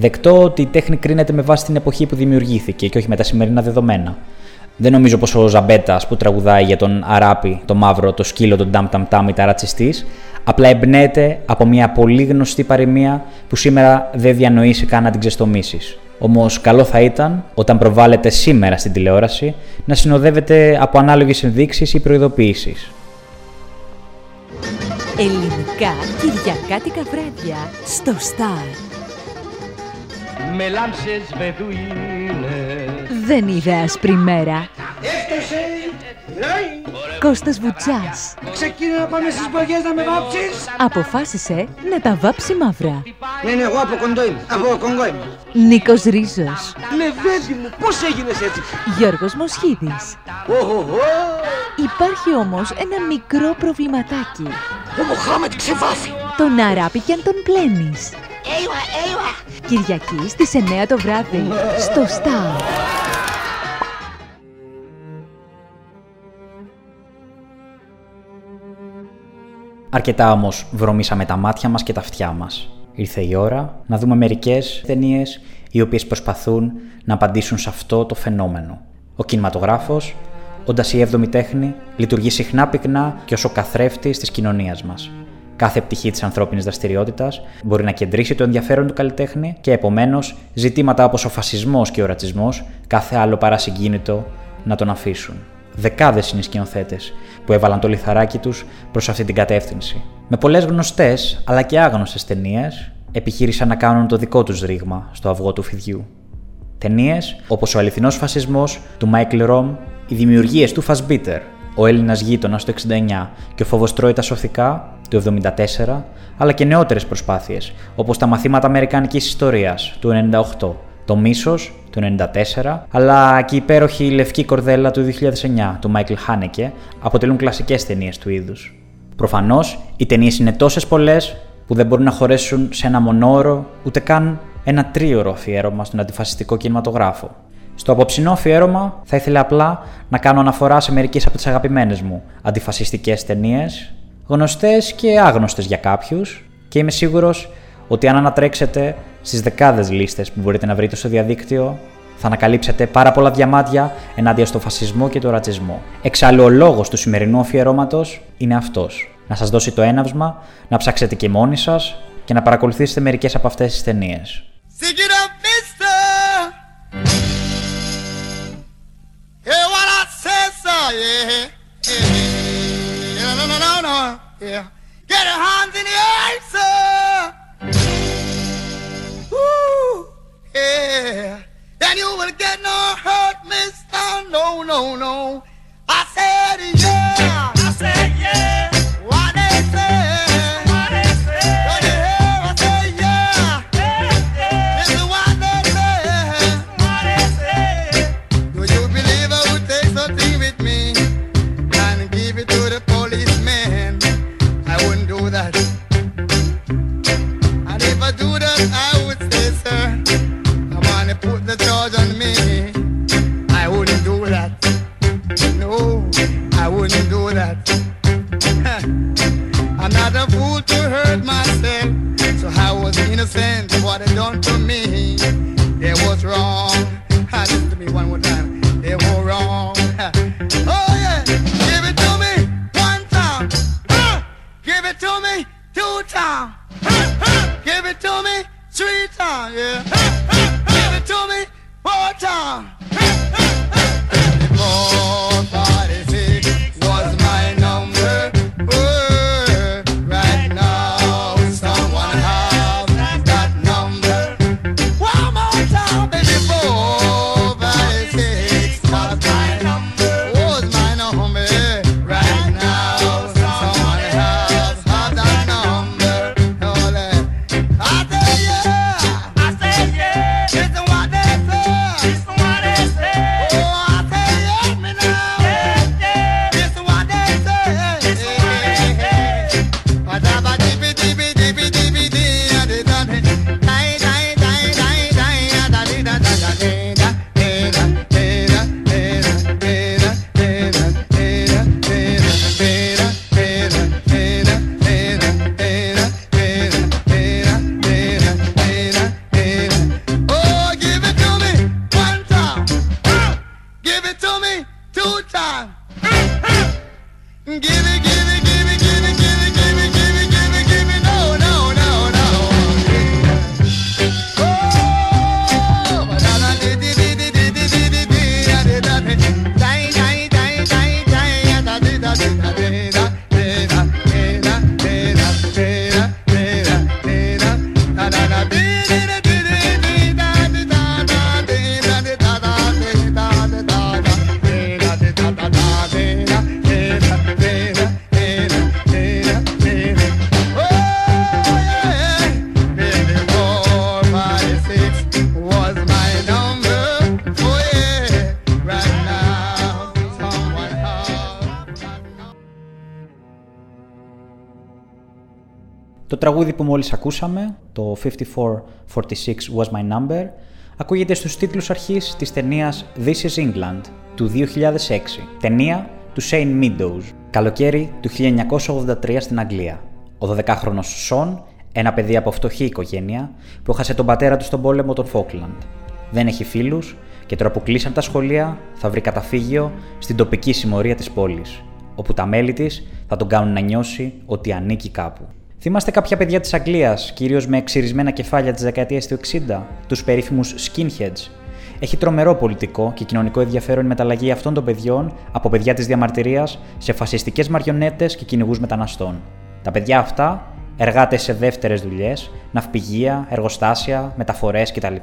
Δεκτό ότι η τέχνη κρίνεται με βάση την εποχή που δημιουργήθηκε και όχι με τα σημερινά δεδομένα. Δεν νομίζω πως ο Ζαμπέτα που τραγουδάει για τον Αράπη, το μαύρο, το σκύλο, τον Ταμ Ταμ Ταμ ήταν ρατσιστής, απλά εμπνέεται από μια πολύ γνωστή παροιμία που σήμερα δεν διανοείσαι καν να την ξεστομίσεις. Όμως, καλό θα ήταν όταν προβάλλεται σήμερα στην τηλεόραση να συνοδεύεται από ανάλογες ενδείξεις ή προειδοποιήσει. Ελληνικά Κυριακάτικα βράδια στο Star. Με λάμψες βεδουίνες Δεν είδε άσπρη μέρα. Έφτασε! Κώστας Βουτσάς Ξεκίνα να πάμε στις μπογιές να με βάψεις! αποφάσισε να τα βάψει μαύρα. Ναι, ναι, εγώ από κοντό είμαι. Από κονγκό είμαι. Νίκος Ρίζος, Λεβέντη μου, πώς έγινες έτσι! Γιώργος Μοσχίδης. Οχοχο! Υπάρχει όμως ένα μικρό προβληματάκι. Ο Μοχάμετ ξεβάφει! Τον αράπη κι αν τον πλένεις. Έιουα, έιουα! Κυριακή στις 9 το βράδυ στο Star. Αρκετά όμως βρωμήσαμε τα μάτια μας και τα αυτιά μας. Ήρθε η ώρα να δούμε μερικές ταινίες οι οποίες προσπαθούν να απαντήσουν σε αυτό το φαινόμενο. Ο κινηματογράφος, όντας η έβδομη τέχνη, λειτουργεί συχνά πυκνά και ως ο καθρέφτης της κοινωνίας μας. Κάθε πτυχή της ανθρώπινης δραστηριότητας μπορεί να κεντρήσει το ενδιαφέρον του καλλιτέχνη και επομένως ζητήματα όπως ο φασισμός και ο ρατσισμός, κάθε άλλο παρασυγκίνητο, να τον αφήσουν. Δεκάδες είναι οι σκηνοθέτες που έβαλαν το λιθαράκι τους προς αυτή την κατεύθυνση. Με πολλές γνωστές αλλά και άγνωστες ταινίες επιχείρησαν να κάνουν το δικό τους ρήγμα στο αυγό του φιδιού. Ταινίες όπως Ο Αληθινός Φασισμός του Μάικλ Ρομ, οι δημιουργίες του Φασμπίτερ, Ο Έλληνας Γείτονας το 69 και Ο Φόβο τρώει τα σωθικά του 74, αλλά και νεότερες προσπάθειες όπως τα μαθήματα Αμερικανικής Ιστορίας του 98, το Μίσος του 94, αλλά και η υπέροχη Λευκή Κορδέλα του 2009 του Μάικλ Χάνεκε αποτελούν κλασικές ταινίες του είδους. Προφανώς, οι ταινίες είναι τόσες πολλές που δεν μπορούν να χωρέσουν σε ένα μονόωρο ούτε καν ένα τρίωρο αφιέρωμα στον αντιφασιστικό κινηματογράφο. Στο απόψινό αφιέρωμα θα ήθελα απλά να κάνω αναφορά σε μερικές από τις αγαπημένες μου αντιφασιστικές ταινίες, γνωστές και άγνωστες για κάποιους, και είμαι σίγουρος ότι αν ανατρέξετε στις δεκάδες λίστες που μπορείτε να βρείτε στο διαδίκτυο, θα ανακαλύψετε πάρα πολλά διαμάντια ενάντια στο φασισμό και το ρατσισμό. Εξάλλου, ο λόγος του σημερινού αφιερώματος είναι αυτός. Να σας δώσει το έναυσμα, να ψάξετε και μόνοι σας και να παρακολουθήσετε μερικές από αυτές τις ταινίες. Sing it up, mister. Hear what I say, sir. Yeah, yeah, Yeah. Get your hands in the air, sir. Woo. Yeah. Then you will get no hurt, mister. No, no, no. I said yeah. I said yeah. Fool to hurt myself. So I was innocent of what they done to me. They was wrong. Ah, Listen to me one more time. They were wrong. Oh yeah, give it to me one time. Give it to me two times. Give it to me three times. Yeah. Give it to me four times. Τραγούδι που μόλις ακούσαμε, το 5446 Was My Number, ακούγεται στους τίτλους αρχής της ταινίας This is England του 2006, ταινία του Shane Meadows, καλοκαίρι του 1983 στην Αγγλία. Ο 12χρονος Σον, ένα παιδί από φτωχή οικογένεια, που έχασε τον πατέρα του στον πόλεμο των Falkland. Δεν έχει φίλους και τώρα που κλείσαν τα σχολεία θα βρει καταφύγιο στην τοπική συμμορία της πόλης, όπου τα μέλη της θα τον κάνουν να νιώσει ότι ανήκει κάπου. Θυμάστε κάποια παιδιά της Αγγλίας, κυρίως με εξυρισμένα κεφάλια της δεκαετίας του 60, τους περίφημους skinheads. Έχει τρομερό πολιτικό και κοινωνικό ενδιαφέρον η μεταλλαγή αυτών των παιδιών από παιδιά της διαμαρτυρίας σε φασιστικές μαριονέτες και κυνηγούς μεταναστών. Τα παιδιά αυτά, εργάτε σε δεύτερες δουλειές, ναυπηγεία, εργοστάσια, μεταφορές κτλ.,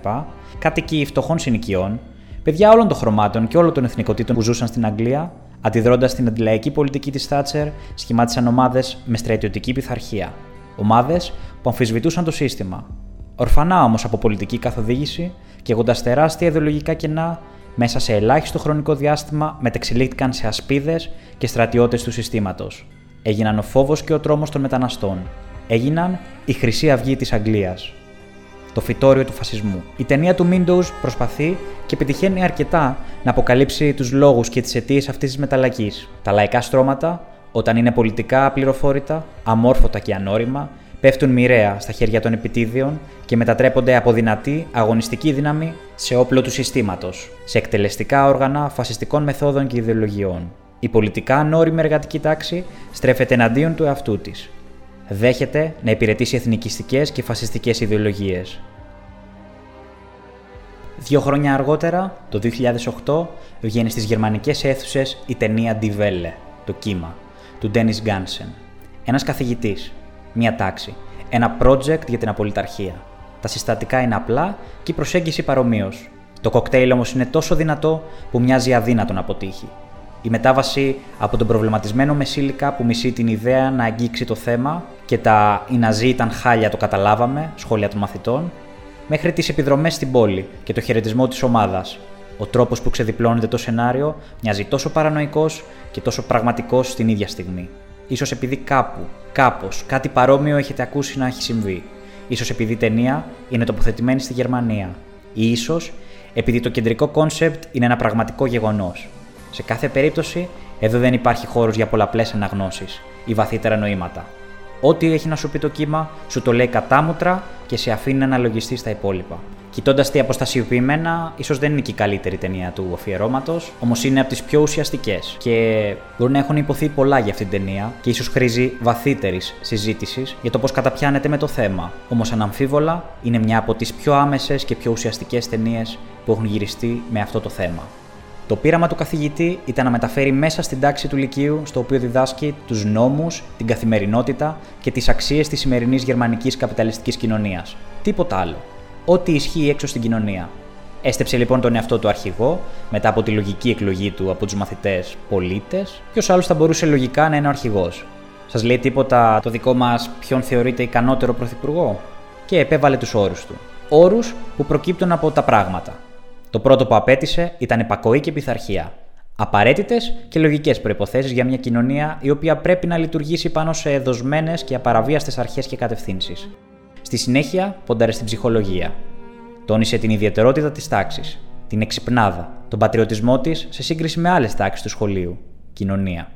κάτοικοι φτωχών συνοικιών, παιδιά όλων των χρωμάτων και όλων των εθνικοτήτων που ζούσαν στην Αγγλία, αντιδρώντας στην αντιλαϊκή πολιτική της Θάτσερ, σχημάτισαν ομάδες με στρατιωτική πειθαρχία. Ομάδες που αμφισβητούσαν το σύστημα. Ορφανά όμως από πολιτική καθοδήγηση και έχοντας τεράστια ιδεολογικά κενά, μέσα σε ελάχιστο χρονικό διάστημα μετεξελίχθηκαν σε ασπίδες και στρατιώτες του συστήματος. Έγιναν ο φόβος και ο τρόμος των μεταναστών. Έγιναν η Χρυσή Αυγή της Αγγλίας. Το φυτόριο του φασισμού. Η ταινία του Windows προσπαθεί και πετυχαίνει αρκετά να αποκαλύψει τους λόγους και τις αιτίες αυτής της μεταλλαγής. Τα λαϊκά στρώματα, όταν είναι πολιτικά απληροφόρητα, αμόρφωτα και ανώριμα, πέφτουν μοιραία στα χέρια των επιτίδιων και μετατρέπονται από δυνατή αγωνιστική δύναμη σε όπλο του συστήματος, σε εκτελεστικά όργανα φασιστικών μεθόδων και ιδεολογιών. Η πολιτικά ανώριμη εργατική τάξη στρέφεται εναντίον του εαυτού της. Δέχεται να υπηρετήσει εθνικιστικές και φασιστικές ιδεολογίες. Δύο χρόνια αργότερα, το 2008, βγαίνει στις γερμανικές αίθουσες η ταινία Die Welle, το κύμα, του Dennis Gansen. Ένας καθηγητής, μία τάξη, ένα project για την απολυταρχία. Τα συστατικά είναι απλά και η προσέγγιση παρομοίως. Το κοκτέιλ όμως είναι τόσο δυνατό που μοιάζει αδύνατο να αποτύχει. Η μετάβαση από τον προβληματισμένο Μεσήλικα που μισεί την ιδέα να αγγίξει το θέμα και τα «Οι Ναζί ήταν χάλια, το καταλάβαμε» σχόλια των μαθητών, μέχρι τις επιδρομές στην πόλη και το χαιρετισμό της ομάδας. Ο τρόπος που ξεδιπλώνεται το σενάριο μοιάζει τόσο παρανοϊκός και τόσο πραγματικός στην ίδια στιγμή. Ίσως επειδή κάπου, κάπως, κάτι παρόμοιο έχετε ακούσει να έχει συμβεί. Ίσως επειδή η ταινία είναι τοποθετημένη στη Γερμανία. Ή ίσως επειδή το κεντρικό κόνσεπτ είναι ένα πραγματικό γεγονός. Σε κάθε περίπτωση, εδώ δεν υπάρχει χώρος για πολλαπλές αναγνώσεις ή βαθύτερα νοήματα. Ό,τι έχει να σου πει Το Κύμα, σου το λέει κατάμουτρα και σε αφήνει να αναλογιστείς στα υπόλοιπα. Κοιτώντας τη αποστασιοποιημένα, ίσως δεν είναι και η καλύτερη ταινία του αφιερώματος, όμως είναι από τις πιο ουσιαστικές. Και μπορεί να έχουν ειπωθεί πολλά για αυτή την ταινία και ίσως χρήζει βαθύτερης συζήτησης για το πώς καταπιάνεται με το θέμα. Όμως αναμφίβολα είναι μια από τις πιο άμεσες και πιο ουσιαστικές ταινίες που έχουν γυριστεί με αυτό το θέμα. Το πείραμα του καθηγητή ήταν να μεταφέρει μέσα στην τάξη του Λυκείου, στο οποίο διδάσκει τους νόμους, την καθημερινότητα και τις αξίες της σημερινής γερμανικής καπιταλιστικής κοινωνίας. Τίποτα άλλο. Ό,τι ισχύει έξω στην κοινωνία. Έστεψε λοιπόν τον εαυτό του αρχηγό, μετά από τη λογική εκλογή του από τους μαθητές πολίτες. Ποιος άλλος θα μπορούσε λογικά να είναι ο αρχηγός. Σας λέει τίποτα το δικό μας ποιον θεωρείται ικανότερο πρωθυπουργό; Και επέβαλε τους όρους του. Όρους που προκύπτουν από τα πράγματα. Το πρώτο που απέτησε ήταν επακοή και πειθαρχία. Απαραίτητες και λογικές προποθέσει για μια κοινωνία η οποία πρέπει να λειτουργήσει πάνω σε δοσμένες και απαραβίαστες αρχές και κατευθύνσεις. Στη συνέχεια, πόνταρε στην ψυχολογία. Τόνισε την ιδιαιτερότητα της τάξης, την εξυπνάδα, τον πατριωτισμό της σε σύγκριση με άλλες τάξεις του σχολείου, κοινωνία.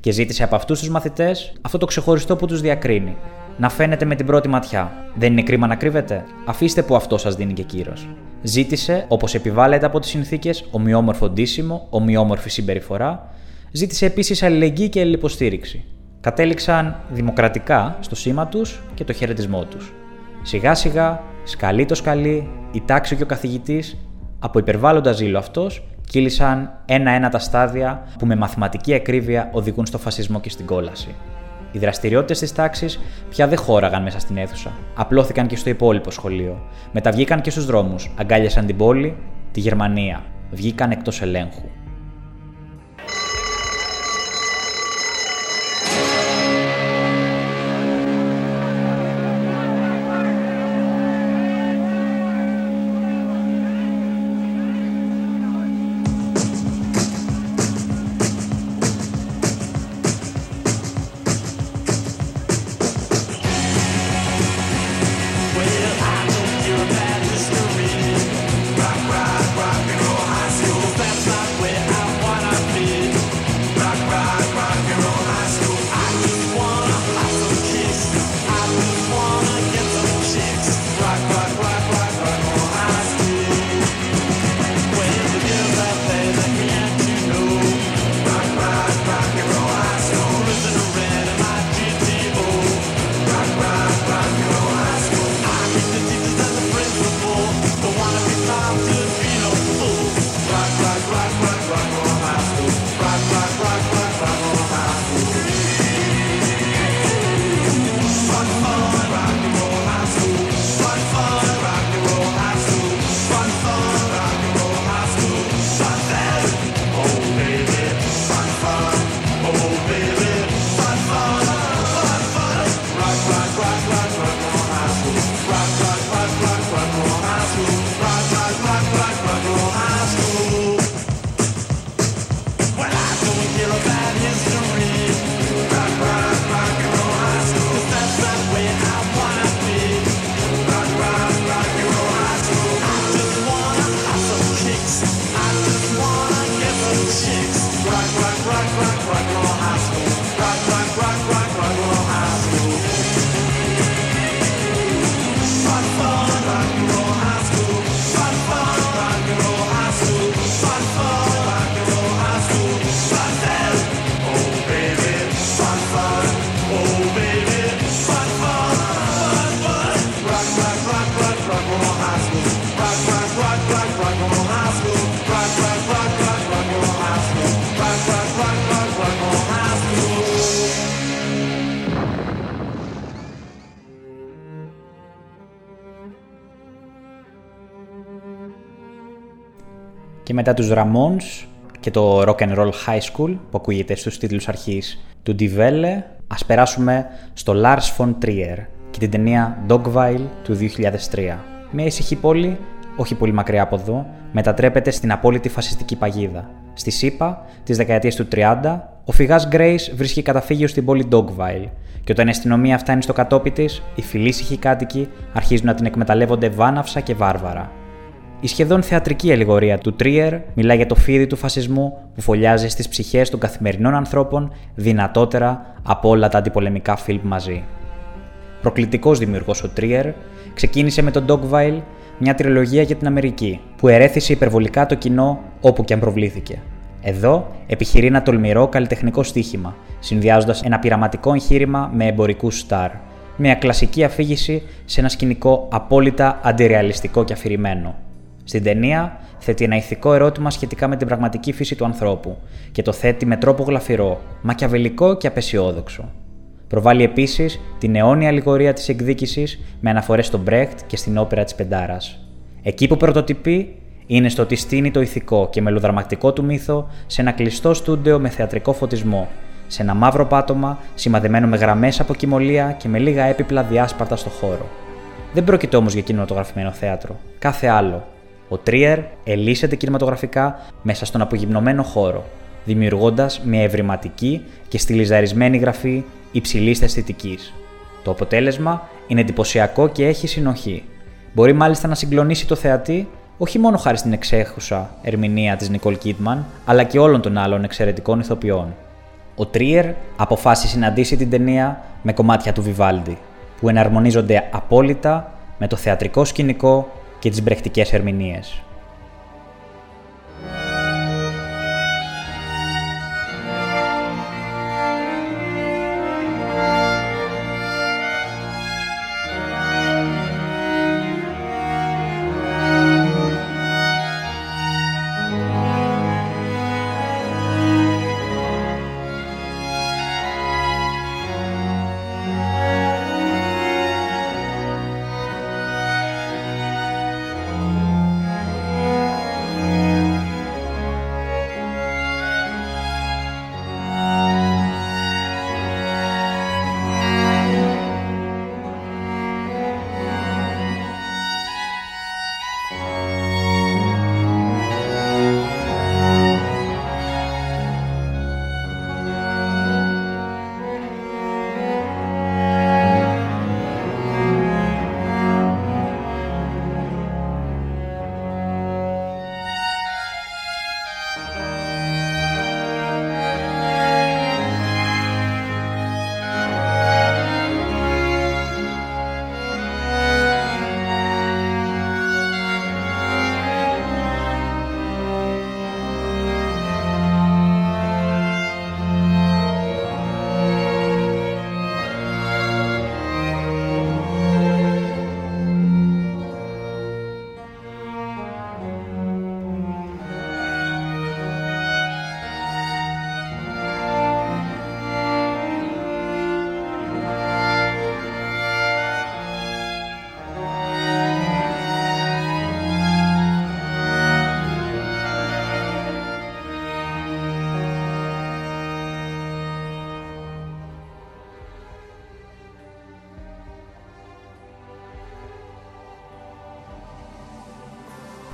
Και ζήτησε από αυτούς τους μαθητές αυτό το ξεχωριστό που τους διακρίνει, να φαίνεται με την πρώτη ματιά. Δεν είναι κρίμα να κρύβεται; Αφήστε που αυτό σας δίνει και κύρος. Ζήτησε, όπως επιβάλλεται από τις συνθήκες, ομοιόμορφο ντύσιμο, ομοιόμορφη συμπεριφορά. Ζήτησε επίσης αλληλεγγύη και ελληποστήριξη. Κατέληξαν δημοκρατικά στο σήμα τους και το χαιρετισμό τους. Σιγά σιγά, σκαλί το σκαλί, η τάξη και ο καθηγητής, από υπερβάλλοντας ζήλο αυτός, κύλησαν ένα-ένα τα στάδια που με μαθηματική ακρίβεια οδηγούν στο φασισμό και στην κόλαση. Οι δραστηριότητες της τάξης πια δεν χώραγαν μέσα στην αίθουσα. Απλώθηκαν και στο υπόλοιπο σχολείο. Μεταβγήκαν και στους δρόμους, αγκάλιασαν την πόλη, τη Γερμανία. Βγήκαν εκτός ελέγχου. Και μετά τους Ramones και το Rock and Roll High School που ακούγεται στους τίτλους αρχής του Die Welle, ας περάσουμε στο Lars von Trier και την ταινία Dogville του 2003. Μια ήσυχη πόλη, όχι πολύ μακριά από εδώ, μετατρέπεται στην απόλυτη φασιστική παγίδα. Στη ΣΥΠΑ, τις δεκαετίες του 30, ο φυγάς Grace βρίσκει καταφύγιο στην πόλη Dogville και όταν η αστυνομία φτάνει στο κατόπι της, οι φιλήσυχοι κάτοικοι αρχίζουν να την εκμεταλλεύονται βάναυσα και βάρβαρα. Η σχεδόν θεατρική αλληγορία του Τρίερ μιλά για το φίδι του φασισμού που φωλιάζει στις ψυχές των καθημερινών ανθρώπων δυνατότερα από όλα τα αντιπολεμικά φιλμ μαζί. Προκλητικός δημιουργός ο Τρίερ ξεκίνησε με τον Dogville μια τριλογία για την Αμερική που ερέθησε υπερβολικά το κοινό όπου και αν προβλήθηκε. Εδώ επιχειρεί ένα τολμηρό καλλιτεχνικό στίχημα, συνδυάζοντας ένα πειραματικό εγχείρημα με εμπορικούς στάρ. Μια κλασική αφήγηση σε ένα σκηνικό απόλυτα αντιρεαλιστικό και αφηρημένο. Στην ταινία θέτει ένα ηθικό ερώτημα σχετικά με την πραγματική φύση του ανθρώπου και το θέτει με τρόπο γλαφυρό, μακιαβελικό και απεσιόδοξο. Προβάλλει επίσης την αιώνια αλληγορία της εκδίκησης με αναφορές στον Μπρέχτ και στην όπερα της Πεντάρας. Εκεί που πρωτοτυπεί είναι στο ότι στείνει το ηθικό και μελοδραματικό του μύθο σε ένα κλειστό στούντιο με θεατρικό φωτισμό, σε ένα μαύρο πάτωμα σημαδεμένο με γραμμές από κοιμωλία και με λίγα έπιπλα διάσπαρτα στο χώρο. Δεν πρόκειται όμως για κινηματογραφημένο θέατρο. Κάθε άλλο. Ο Τρίερ ελίσσεται κινηματογραφικά μέσα στον απογυμνωμένο χώρο, δημιουργώντας μια ευρηματική και στυλιζαρισμένη γραφή υψηλής αισθητικής. Το αποτέλεσμα είναι εντυπωσιακό και έχει συνοχή. Μπορεί μάλιστα να συγκλονίσει το θεατή όχι μόνο χάρη στην εξέχουσα ερμηνεία της Νικόλ Κίτμαν, αλλά και όλων των άλλων εξαιρετικών ηθοποιών. Ο Τρίερ αποφάσισε να αντίσει την ταινία με κομμάτια του Βιβάλντι, που εναρμονίζονται απόλυτα με το θεατρικό σκηνικό και τις μπρεχτικές ερμηνείες.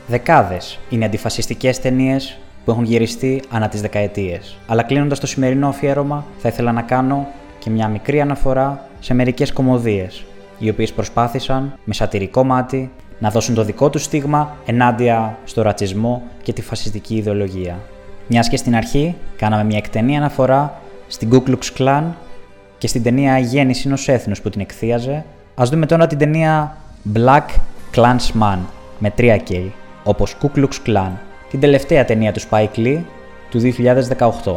Δεκάδες είναι αντιφασιστικές ταινίες που έχουν γυριστεί ανά τις δεκαετίες. Αλλά κλείνοντας το σημερινό αφιέρωμα, θα ήθελα να κάνω και μια μικρή αναφορά σε μερικές κομμωδίες, οι οποίες προσπάθησαν με σατυρικό μάτι να δώσουν το δικό τους στίγμα ενάντια στο ρατσισμό και τη φασιστική ιδεολογία. Μιας και στην αρχή κάναμε μια εκτενή αναφορά στην Ku Klux Klan και στην ταινία Γέννηση ενός έθνους που την εκθίαζε, ας δούμε τώρα την ταινία Black Klansman με 3K όπως Ku Klux Klan, την τελευταία ταινία του Spike Lee του 2018.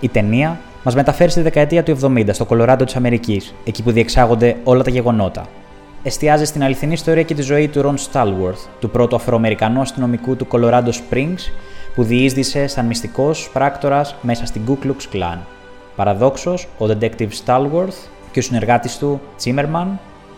Η ταινία μας μεταφέρει στη δεκαετία του 70 στο Κολοράντο της Αμερικής, εκεί που διεξάγονται όλα τα γεγονότα. Εστιάζει στην αληθινή ιστορία και τη ζωή του Ron Stallworth, του πρώτου Αφροαμερικανού αστυνομικού του Colorado Springs, που διείσδησε σαν μυστικός πράκτορας μέσα στην Ku Klux Klan. Παραδόξως, ο detective Stallworth και ο συνεργάτης του, Zimmerman,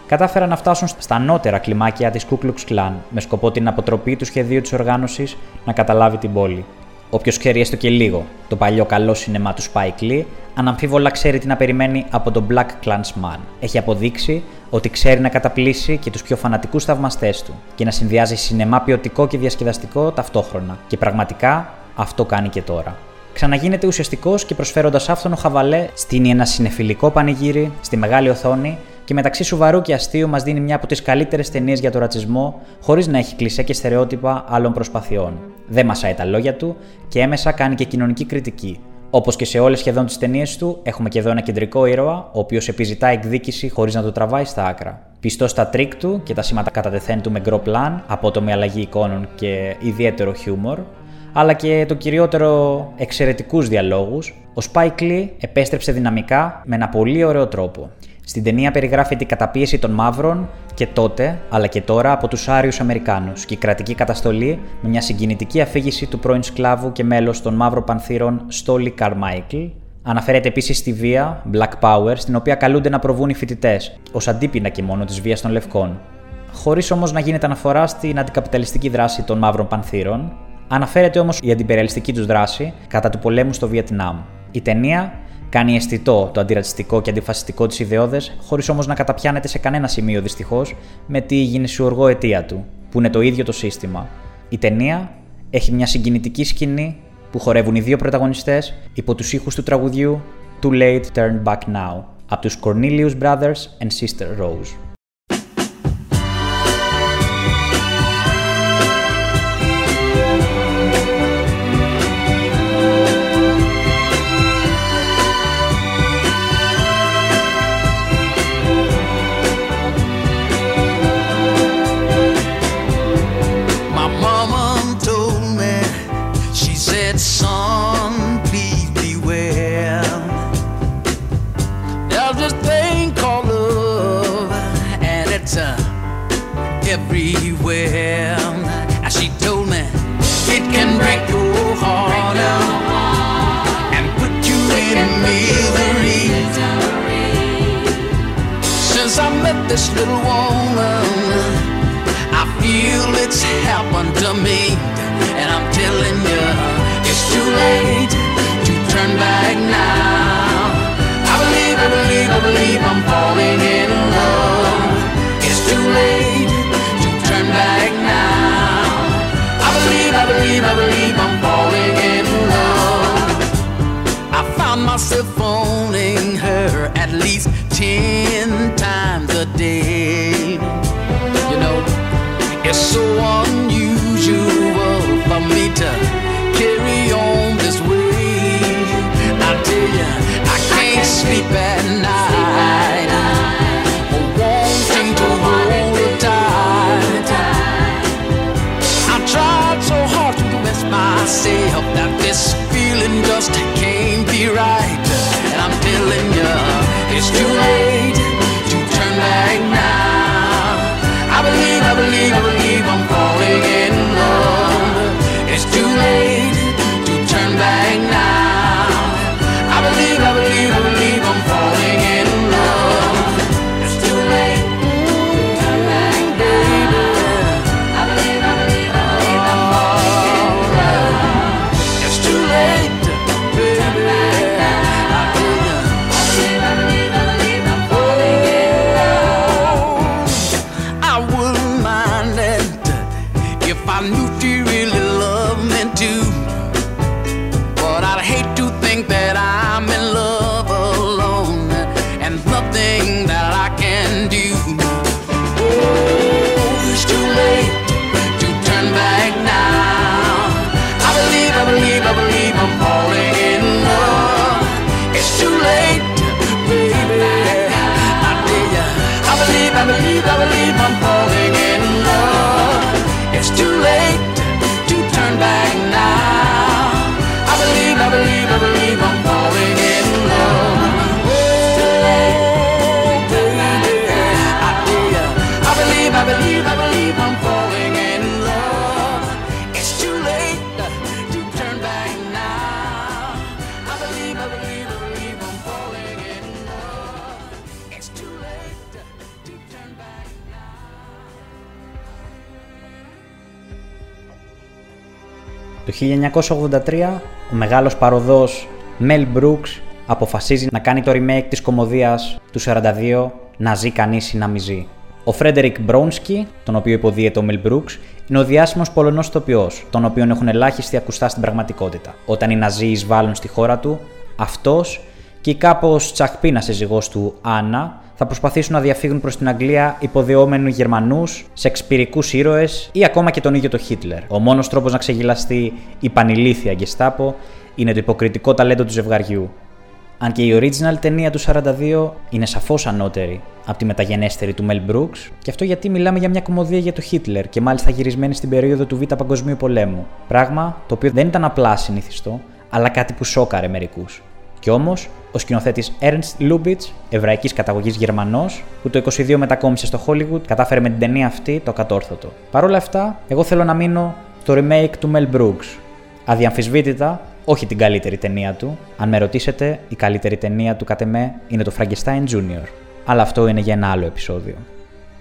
κατάφεραν να φτάσουν στα ανώτερα κλιμάκια της Ku Klux Klan με σκοπό την αποτροπή του σχεδίου της οργάνωσης να καταλάβει την πόλη. Όποιος ξέρει έστω και λίγο το παλιό καλό σινεμά του Spike Lee, αναμφίβολα ξέρει τι να περιμένει από τον Black Klansman. Έχει αποδείξει ότι ξέρει να καταπλήσει και τους πιο φανατικούς θαυμαστές του και να συνδυάζει σινεμά ποιοτικό και διασκεδαστικό ταυτόχρονα. Και πραγματικά αυτό κάνει και τώρα. Ξαναγίνεται ουσιαστικός και προσφέροντας άφθονο χαβαλέ, στήνει ένα σινεφιλικό πανηγύρι στη μεγάλη οθόνη και μεταξύ σοβαρού και αστείου μας δίνει μια από τις καλύτερες ταινίες για τον ρατσισμό, χωρίς να έχει κλεισέ και στερεότυπα άλλων προσπαθειών. Δεν μασάει τα λόγια του και έμμεσα κάνει και κοινωνική κριτική. Όπως και σε όλες σχεδόν τις ταινίες του, έχουμε και εδώ ένα κεντρικό ήρωα, ο οποίος επιζητά εκδίκηση χωρίς να το τραβάει στα άκρα. Πιστός στα τρικ του και τα σήματα κατατεθέν του με γκρο πλαν, απότομη αλλαγή εικόνων και ιδιαίτερο χιούμορ, αλλά και το κυριότερο εξαιρετικούς διαλόγους, ο Spike Lee επέστρεψε δυναμικά με ένα πολύ ωραίο τρόπο. Στην ταινία περιγράφεται η καταπίεση των μαύρων και τότε, αλλά και τώρα, από τους Άριους Αμερικάνους και η κρατική καταστολή με μια συγκινητική αφήγηση του πρώην σκλάβου και μέλος των μαύρων πανθύρων Στόλι Καρμάικλ. Αναφέρεται επίσης στη βία, Black Power, στην οποία καλούνται να προβούν οι φοιτητές, ως αντίπεινα και μόνο της βίας των λευκών. Χωρίς όμως να γίνεται αναφορά στην αντικαπιταλιστική δράση των μαύρων πανθύρων, αναφέρεται όμως η αντιπεριαλιστική τους δράση κατά του πολέμου στο Βιετνάμ. Η ταινία Κάνει αισθητό το αντιρατσιστικό και αντιφασιστικό της ιδεώδες, χωρίς όμως να καταπιάνεται σε κανένα σημείο δυστυχώς με τη γεννησιουργό αιτία του, που είναι το ίδιο το σύστημα. Η ταινία έχει μια συγκινητική σκηνή που χορεύουν οι δύο πρωταγωνιστές υπό τους ήχους του τραγουδιού Too Late Turn Back Now από τους Cornelius Brothers and Sister Rose. This little woman, I feel it's happened to me, and I'm telling you, it's too late to turn back now. I believe, I believe, I believe I'm falling in love. It's too late to turn back now. I believe, I believe, I believe I'm falling in love. I found myself phoning her at least ten day. You know, it's so unusual for me to carry on this way. I tell you, I can't sleep at night. Wanting to hold her tight. I tried so hard to convince myself that this feeling just can't be right. And I'm telling you, it's too late 1983 ο μεγάλος παροδός Mel Brooks αποφασίζει να κάνει το remake της κομμωδίας του 42 «Να ζει κανείς ή να μη ζει». Ο Φρέντερικ Μπρόνσκι, τον οποίο υποδίεται ο Mel Brooks, είναι ο διάσημος Πολωνός ηθοποιό, τον οποίον έχουν ελάχιστοι ακουστά στην πραγματικότητα. Όταν οι Ναζί εισβάλλουν στη χώρα του, αυτός και η κάπω τσαχπίνα σύζυγό του Άννα θα προσπαθήσουν να διαφύγουν προς την Αγγλία υποδεόμενοι Γερμανούς, σεξπυρικούς ήρωες ή ακόμα και τον ίδιο το Χίτλερ. Ο μόνος τρόπος να ξεγελαστεί η πανηλήθεια Γκεστάπο είναι το υποκριτικό ταλέντο του ζευγαριού. Αν και η original ταινία του 42 είναι σαφώς ανώτερη από τη μεταγενέστερη του Mel Brooks, και αυτό γιατί μιλάμε για μια κομμωδία για το Χίτλερ και μάλιστα γυρισμένη στην περίοδο του Β' Παγκοσμίου Πολέμου. Πράγμα το οποίο δεν ήταν απλά συνηθιστό, αλλά κάτι που σόκαρε μερικούς. Κι όμως, ο σκηνοθέτης Ernst Lubitsch, εβραϊκής καταγωγής Γερμανός, που το 22 μετακόμισε στο Hollywood, κατάφερε με την ταινία αυτή το κατόρθωτο. Παρ' όλα αυτά, εγώ θέλω να μείνω στο remake του Mel Brooks. Αδιαμφισβήτητα, όχι την καλύτερη ταινία του. Αν με ρωτήσετε, η καλύτερη ταινία του κατ' εμέ είναι το Frankenstein Jr. Αλλά αυτό είναι για ένα άλλο επεισόδιο.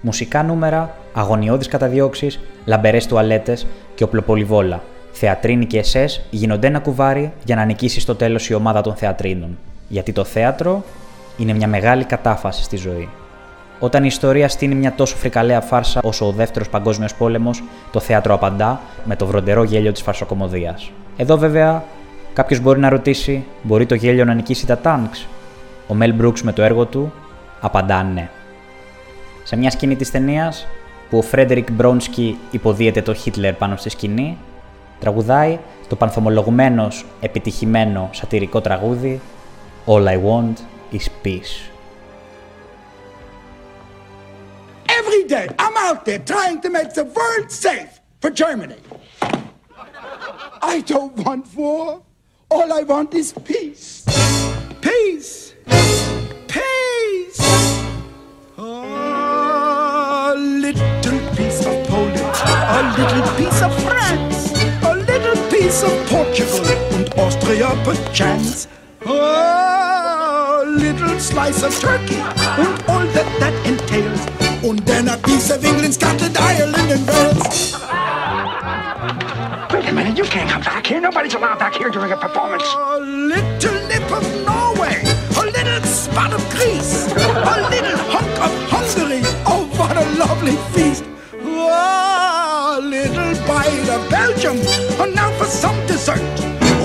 Μουσικά νούμερα, αγωνιώδεις καταδιώξεις, λαμπερές τουαλέτες και οπλοπολιβόλα. Θεατρίνοι και εσές γίνονται ένα κουβάρι για να νικήσει στο τέλος η ομάδα των θεατρίνων. Γιατί το θέατρο είναι μια μεγάλη κατάφαση στη ζωή. Όταν η ιστορία στείνει μια τόσο φρικαλέα φάρσα όσο ο δεύτερος Παγκόσμιος Πόλεμος, το θέατρο απαντά με το βροντερό γέλιο της φαρσοκομωδίας. Εδώ βέβαια κάποιος μπορεί να ρωτήσει, μπορεί το γέλιο να νικήσει τα τάγκς. Ο Μέλ Μπρούξ με το έργο του απαντά ναι. Σε μια σκηνή της ταινίας που ο Φρέντερικ Μπρόνσκι υποδίεται το Χίτλερ πάνω στη σκηνή, τραγουδάει το πανθομολογουμένο επιτυχημένο σατυρικό τραγούδι All I want is peace. Every day I'm out there trying to make the world safe for Germany. I don't want war. All I want is peace. Peace. Peace. A little piece of Poland, a little piece of France, a piece of Portugal and Austria perchance. Oh, a little slice of Turkey and all that that entails. And then a piece of England, Scotland, Ireland and Wales. Wait a minute, you can't come back here. Nobody's allowed back here during a performance. A little nip of Norway, a little spot of Greece, a little hunk of Hungary. Oh, what a lovely feast! A little bite of Belgium, and now for some dessert.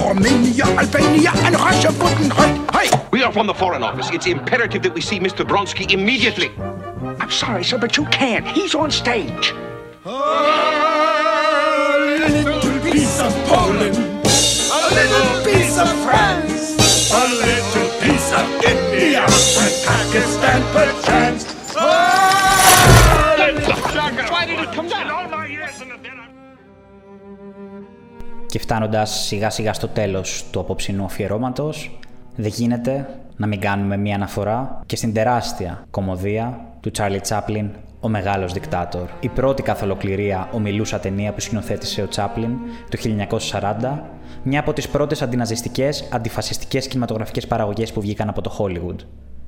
Armenia, Albania, and Russia wouldn't hurt. Hey! We are from the Foreign Office. It's imperative that we see Mr. Bronsky immediately. I'm sorry, sir, but you can't. He's on stage. A little piece of Poland, a little piece of France, a little piece of India, and Pakistan perchance. Oh, Why did it come down? Και φτάνοντας σιγά σιγά στο τέλος του απόψινού αφιερώματος, δεν γίνεται να μην κάνουμε μία αναφορά και στην τεράστια κομμωδία του Charlie Chaplin ο Μεγάλος Δικτάτορ. Η πρώτη καθ' ολοκληρία ομιλούσα ταινία που σκηνοθέτησε ο Τσάπλιν το 1940, μια από τις πρώτες αντιναζιστικές, αντιφασιστικές κινηματογραφικές παραγωγές που βγήκαν από το Hollywood.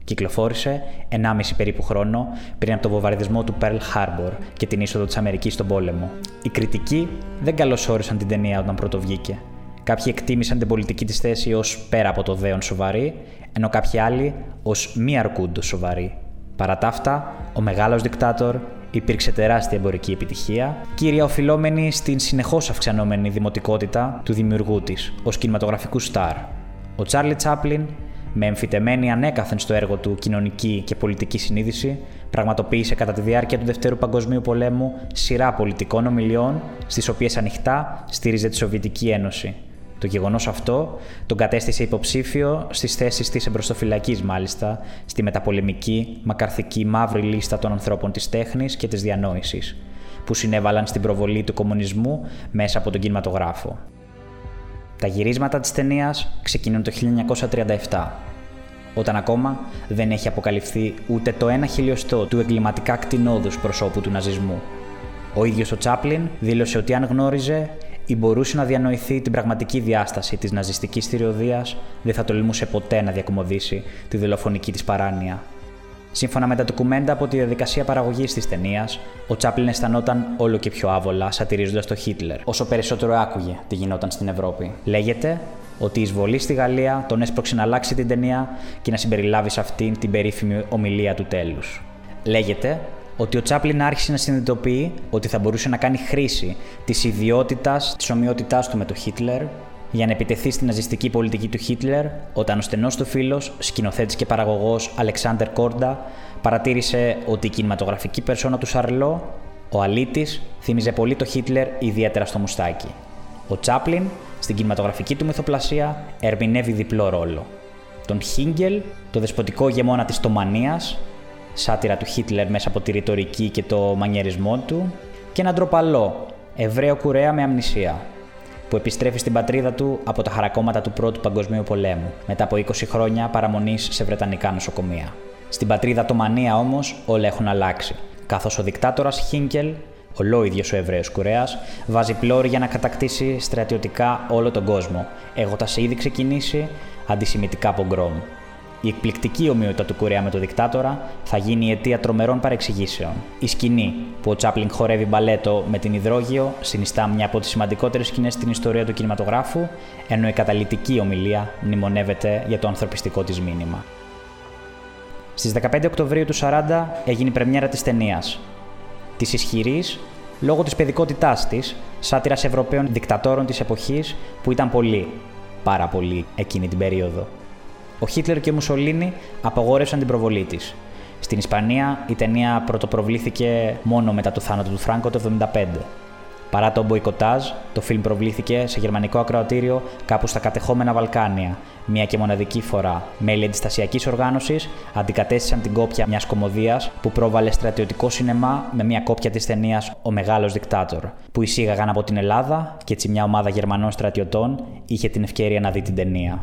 Κυκλοφόρησε 1,5 περίπου χρόνο πριν από τον βομβαρδισμό του Pearl Harbor και την είσοδο της Αμερικής στον πόλεμο. Οι κριτικοί δεν καλωσόρισαν την ταινία όταν πρώτο βγήκε. Κάποιοι εκτίμησαν την πολιτική της θέση ως πέρα από το δέον σοβαρή, ενώ κάποιοι άλλοι ως μη αρκούντο σοβαρή. Παρά τα αυτά, ο μεγάλος δικτάτορ υπήρξε τεράστια εμπορική επιτυχία, κύρια οφειλόμενη στην συνεχώς αυξανόμενη δημοτικότητα του δημιουργού της ως κινηματογραφικού στάρ. Ο Τσάρλι Τσάπλιν με εμφυτεμένη ανέκαθεν στο έργο του κοινωνική και πολιτική συνείδηση, πραγματοποίησε κατά τη διάρκεια του Δευτέρου Παγκοσμίου Πολέμου σειρά πολιτικών ομιλιών, στις οποίες ανοιχτά στήριζε τη Σοβιετική Ένωση. Το γεγονός αυτό τον κατέστησε υποψήφιο στις θέσεις της εμπροστοφυλακής, μάλιστα, στη μεταπολεμική, μακαρθική μαύρη λίστα των ανθρώπων της τέχνης και της διανόησης, που συνέβαλαν στην προβολή του κομμουνισμού μέσα από τον κινηματογράφο. Τα γυρίσματα της ταινίας ξεκινούν το 1937, όταν ακόμα δεν έχει αποκαλυφθεί ούτε το ένα χιλιοστό του εγκληματικά κτηνόδους προσώπου του ναζισμού. Ο ίδιος ο Τσάπλιν δήλωσε ότι αν γνώριζε ή μπορούσε να διανοηθεί την πραγματική διάσταση της ναζιστικής θηριωδίας, δεν θα τολμούσε ποτέ να διακομωδήσει τη δολοφονική της παράνοια. Σύμφωνα με τα ντοκουμέντα από τη διαδικασία παραγωγής της ταινίας, ο Τσάπλιν αισθανόταν όλο και πιο άβολα σατυρίζοντας τον Χίτλερ, όσο περισσότερο άκουγε τι γινόταν στην Ευρώπη. Λέγεται ότι η εισβολή στη Γαλλία τον έσπρωξε να αλλάξει την ταινία και να συμπεριλάβει σε αυτήν την περίφημη ομιλία του τέλους. Λέγεται ότι ο Τσάπλιν άρχισε να συνειδητοποιεί ότι θα μπορούσε να κάνει χρήση της ιδιότητας, της ομοιότητάς του με τον Χίτλερ για να επιτεθεί στην ναζιστική πολιτική του Χίτλερ, όταν ο στενός του φίλος, σκηνοθέτης και παραγωγός Αλεξάνδερ Κόρντα, παρατήρησε ότι η κινηματογραφική περσόνα του Σαρλό, ο Αλίτη, θύμιζε πολύ το Χίτλερ, ιδιαίτερα στο μουστάκι. Ο Τσάπλιν, στην κινηματογραφική του μυθοπλασία, ερμηνεύει διπλό ρόλο. Τον Χίγκελ, το δεσποτικό γεμόνα της Τομανίας, σάτυρα του Χίτλερ μέσα από τη ρητορική και το μανιερισμό του, και έναν τροπαλό, Εβραίο κουρέα με αμνησία, που επιστρέφει στην πατρίδα του από τα χαρακόμματα του Πρώτου Παγκοσμίου Πολέμου, μετά από 20 χρόνια παραμονής σε Βρετανικά νοσοκομεία. Στην πατρίδα Τομανία όμως όλα έχουν αλλάξει, καθώς ο δικτάτορας Χίνκελ, ολόιδιος ο Εβραίος Κουρέας, βάζει πλώρη για να κατακτήσει στρατιωτικά όλο τον κόσμο, έχοντας ήδη ξεκινήσει αντισημιτικά πογκρόμ. Η εκπληκτική ομοιότητα του Κουρέα με τον δικτάτορα θα γίνει η αιτία τρομερών παρεξηγήσεων. Η σκηνή που ο Τσάπλιν χορεύει μπαλέτο με την υδρόγειο συνιστά μια από τις σημαντικότερες σκηνές στην ιστορία του κινηματογράφου, ενώ η καταλητική ομιλία μνημονεύεται για το ανθρωπιστικό της μήνυμα. Στις 15 Οκτωβρίου του 40 έγινε η πρεμιέρα της ταινίας. Της ισχυρής, λόγω της παιδικότητάς της, σάτυρας Ευρωπαίων δικτατόρων της εποχής που ήταν πολλοί, πάρα πολλοί εκείνη την περίοδο. Ο Χίτλερ και ο Μουσολίνη απαγόρευσαν την προβολή της. Στην Ισπανία η ταινία πρωτοπροβλήθηκε μόνο μετά το θάνατο του Φράγκο το 1975. Παρά το μποϊκοτάζ, το φιλμ προβλήθηκε σε γερμανικό ακροατήριο κάπου στα κατεχόμενα Βαλκάνια, μία και μοναδική φορά. Μέλη αντιστασιακής οργάνωσης αντικατέστησαν την κόπια μιας κομμωδίας που πρόβαλε στρατιωτικό σινεμά με μια κόπια της ταινίας Ο Μεγάλος Δικτάτορ, που εισήγαγαν από την Ελλάδα και έτσι μια ομάδα Γερμανών στρατιωτών είχε την ευκαιρία να δει την ταινία.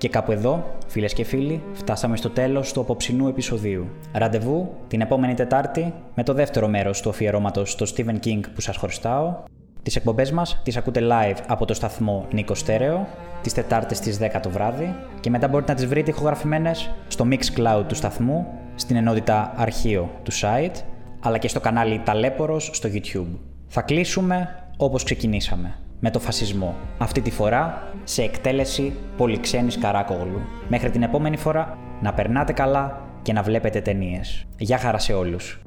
Και κάπου εδώ, φίλες και φίλοι, φτάσαμε στο τέλος του απόψινού επεισοδίου. Ραντεβού την επόμενη Τετάρτη με το δεύτερο μέρος του αφιερώματος στο Stephen King που σας χρωστάω. Τις εκπομπές μας τις ακούτε live από το σταθμό Νίκο Στέρεο, τις Τετάρτες στι 10 το βράδυ και μετά μπορείτε να τις βρείτε ηχογραφημένες στο Mixcloud του σταθμού, στην ενότητα αρχείο του site, αλλά και στο κανάλι Ταλέπορος στο YouTube. Θα κλείσουμε όπως ξεκινήσαμε με το φασισμό. Αυτή τη φορά σε εκτέλεση Πολυξένης Καράκογλου. Μέχρι την επόμενη φορά να περνάτε καλά και να βλέπετε ταινίες. Γεια χαρά σε όλους.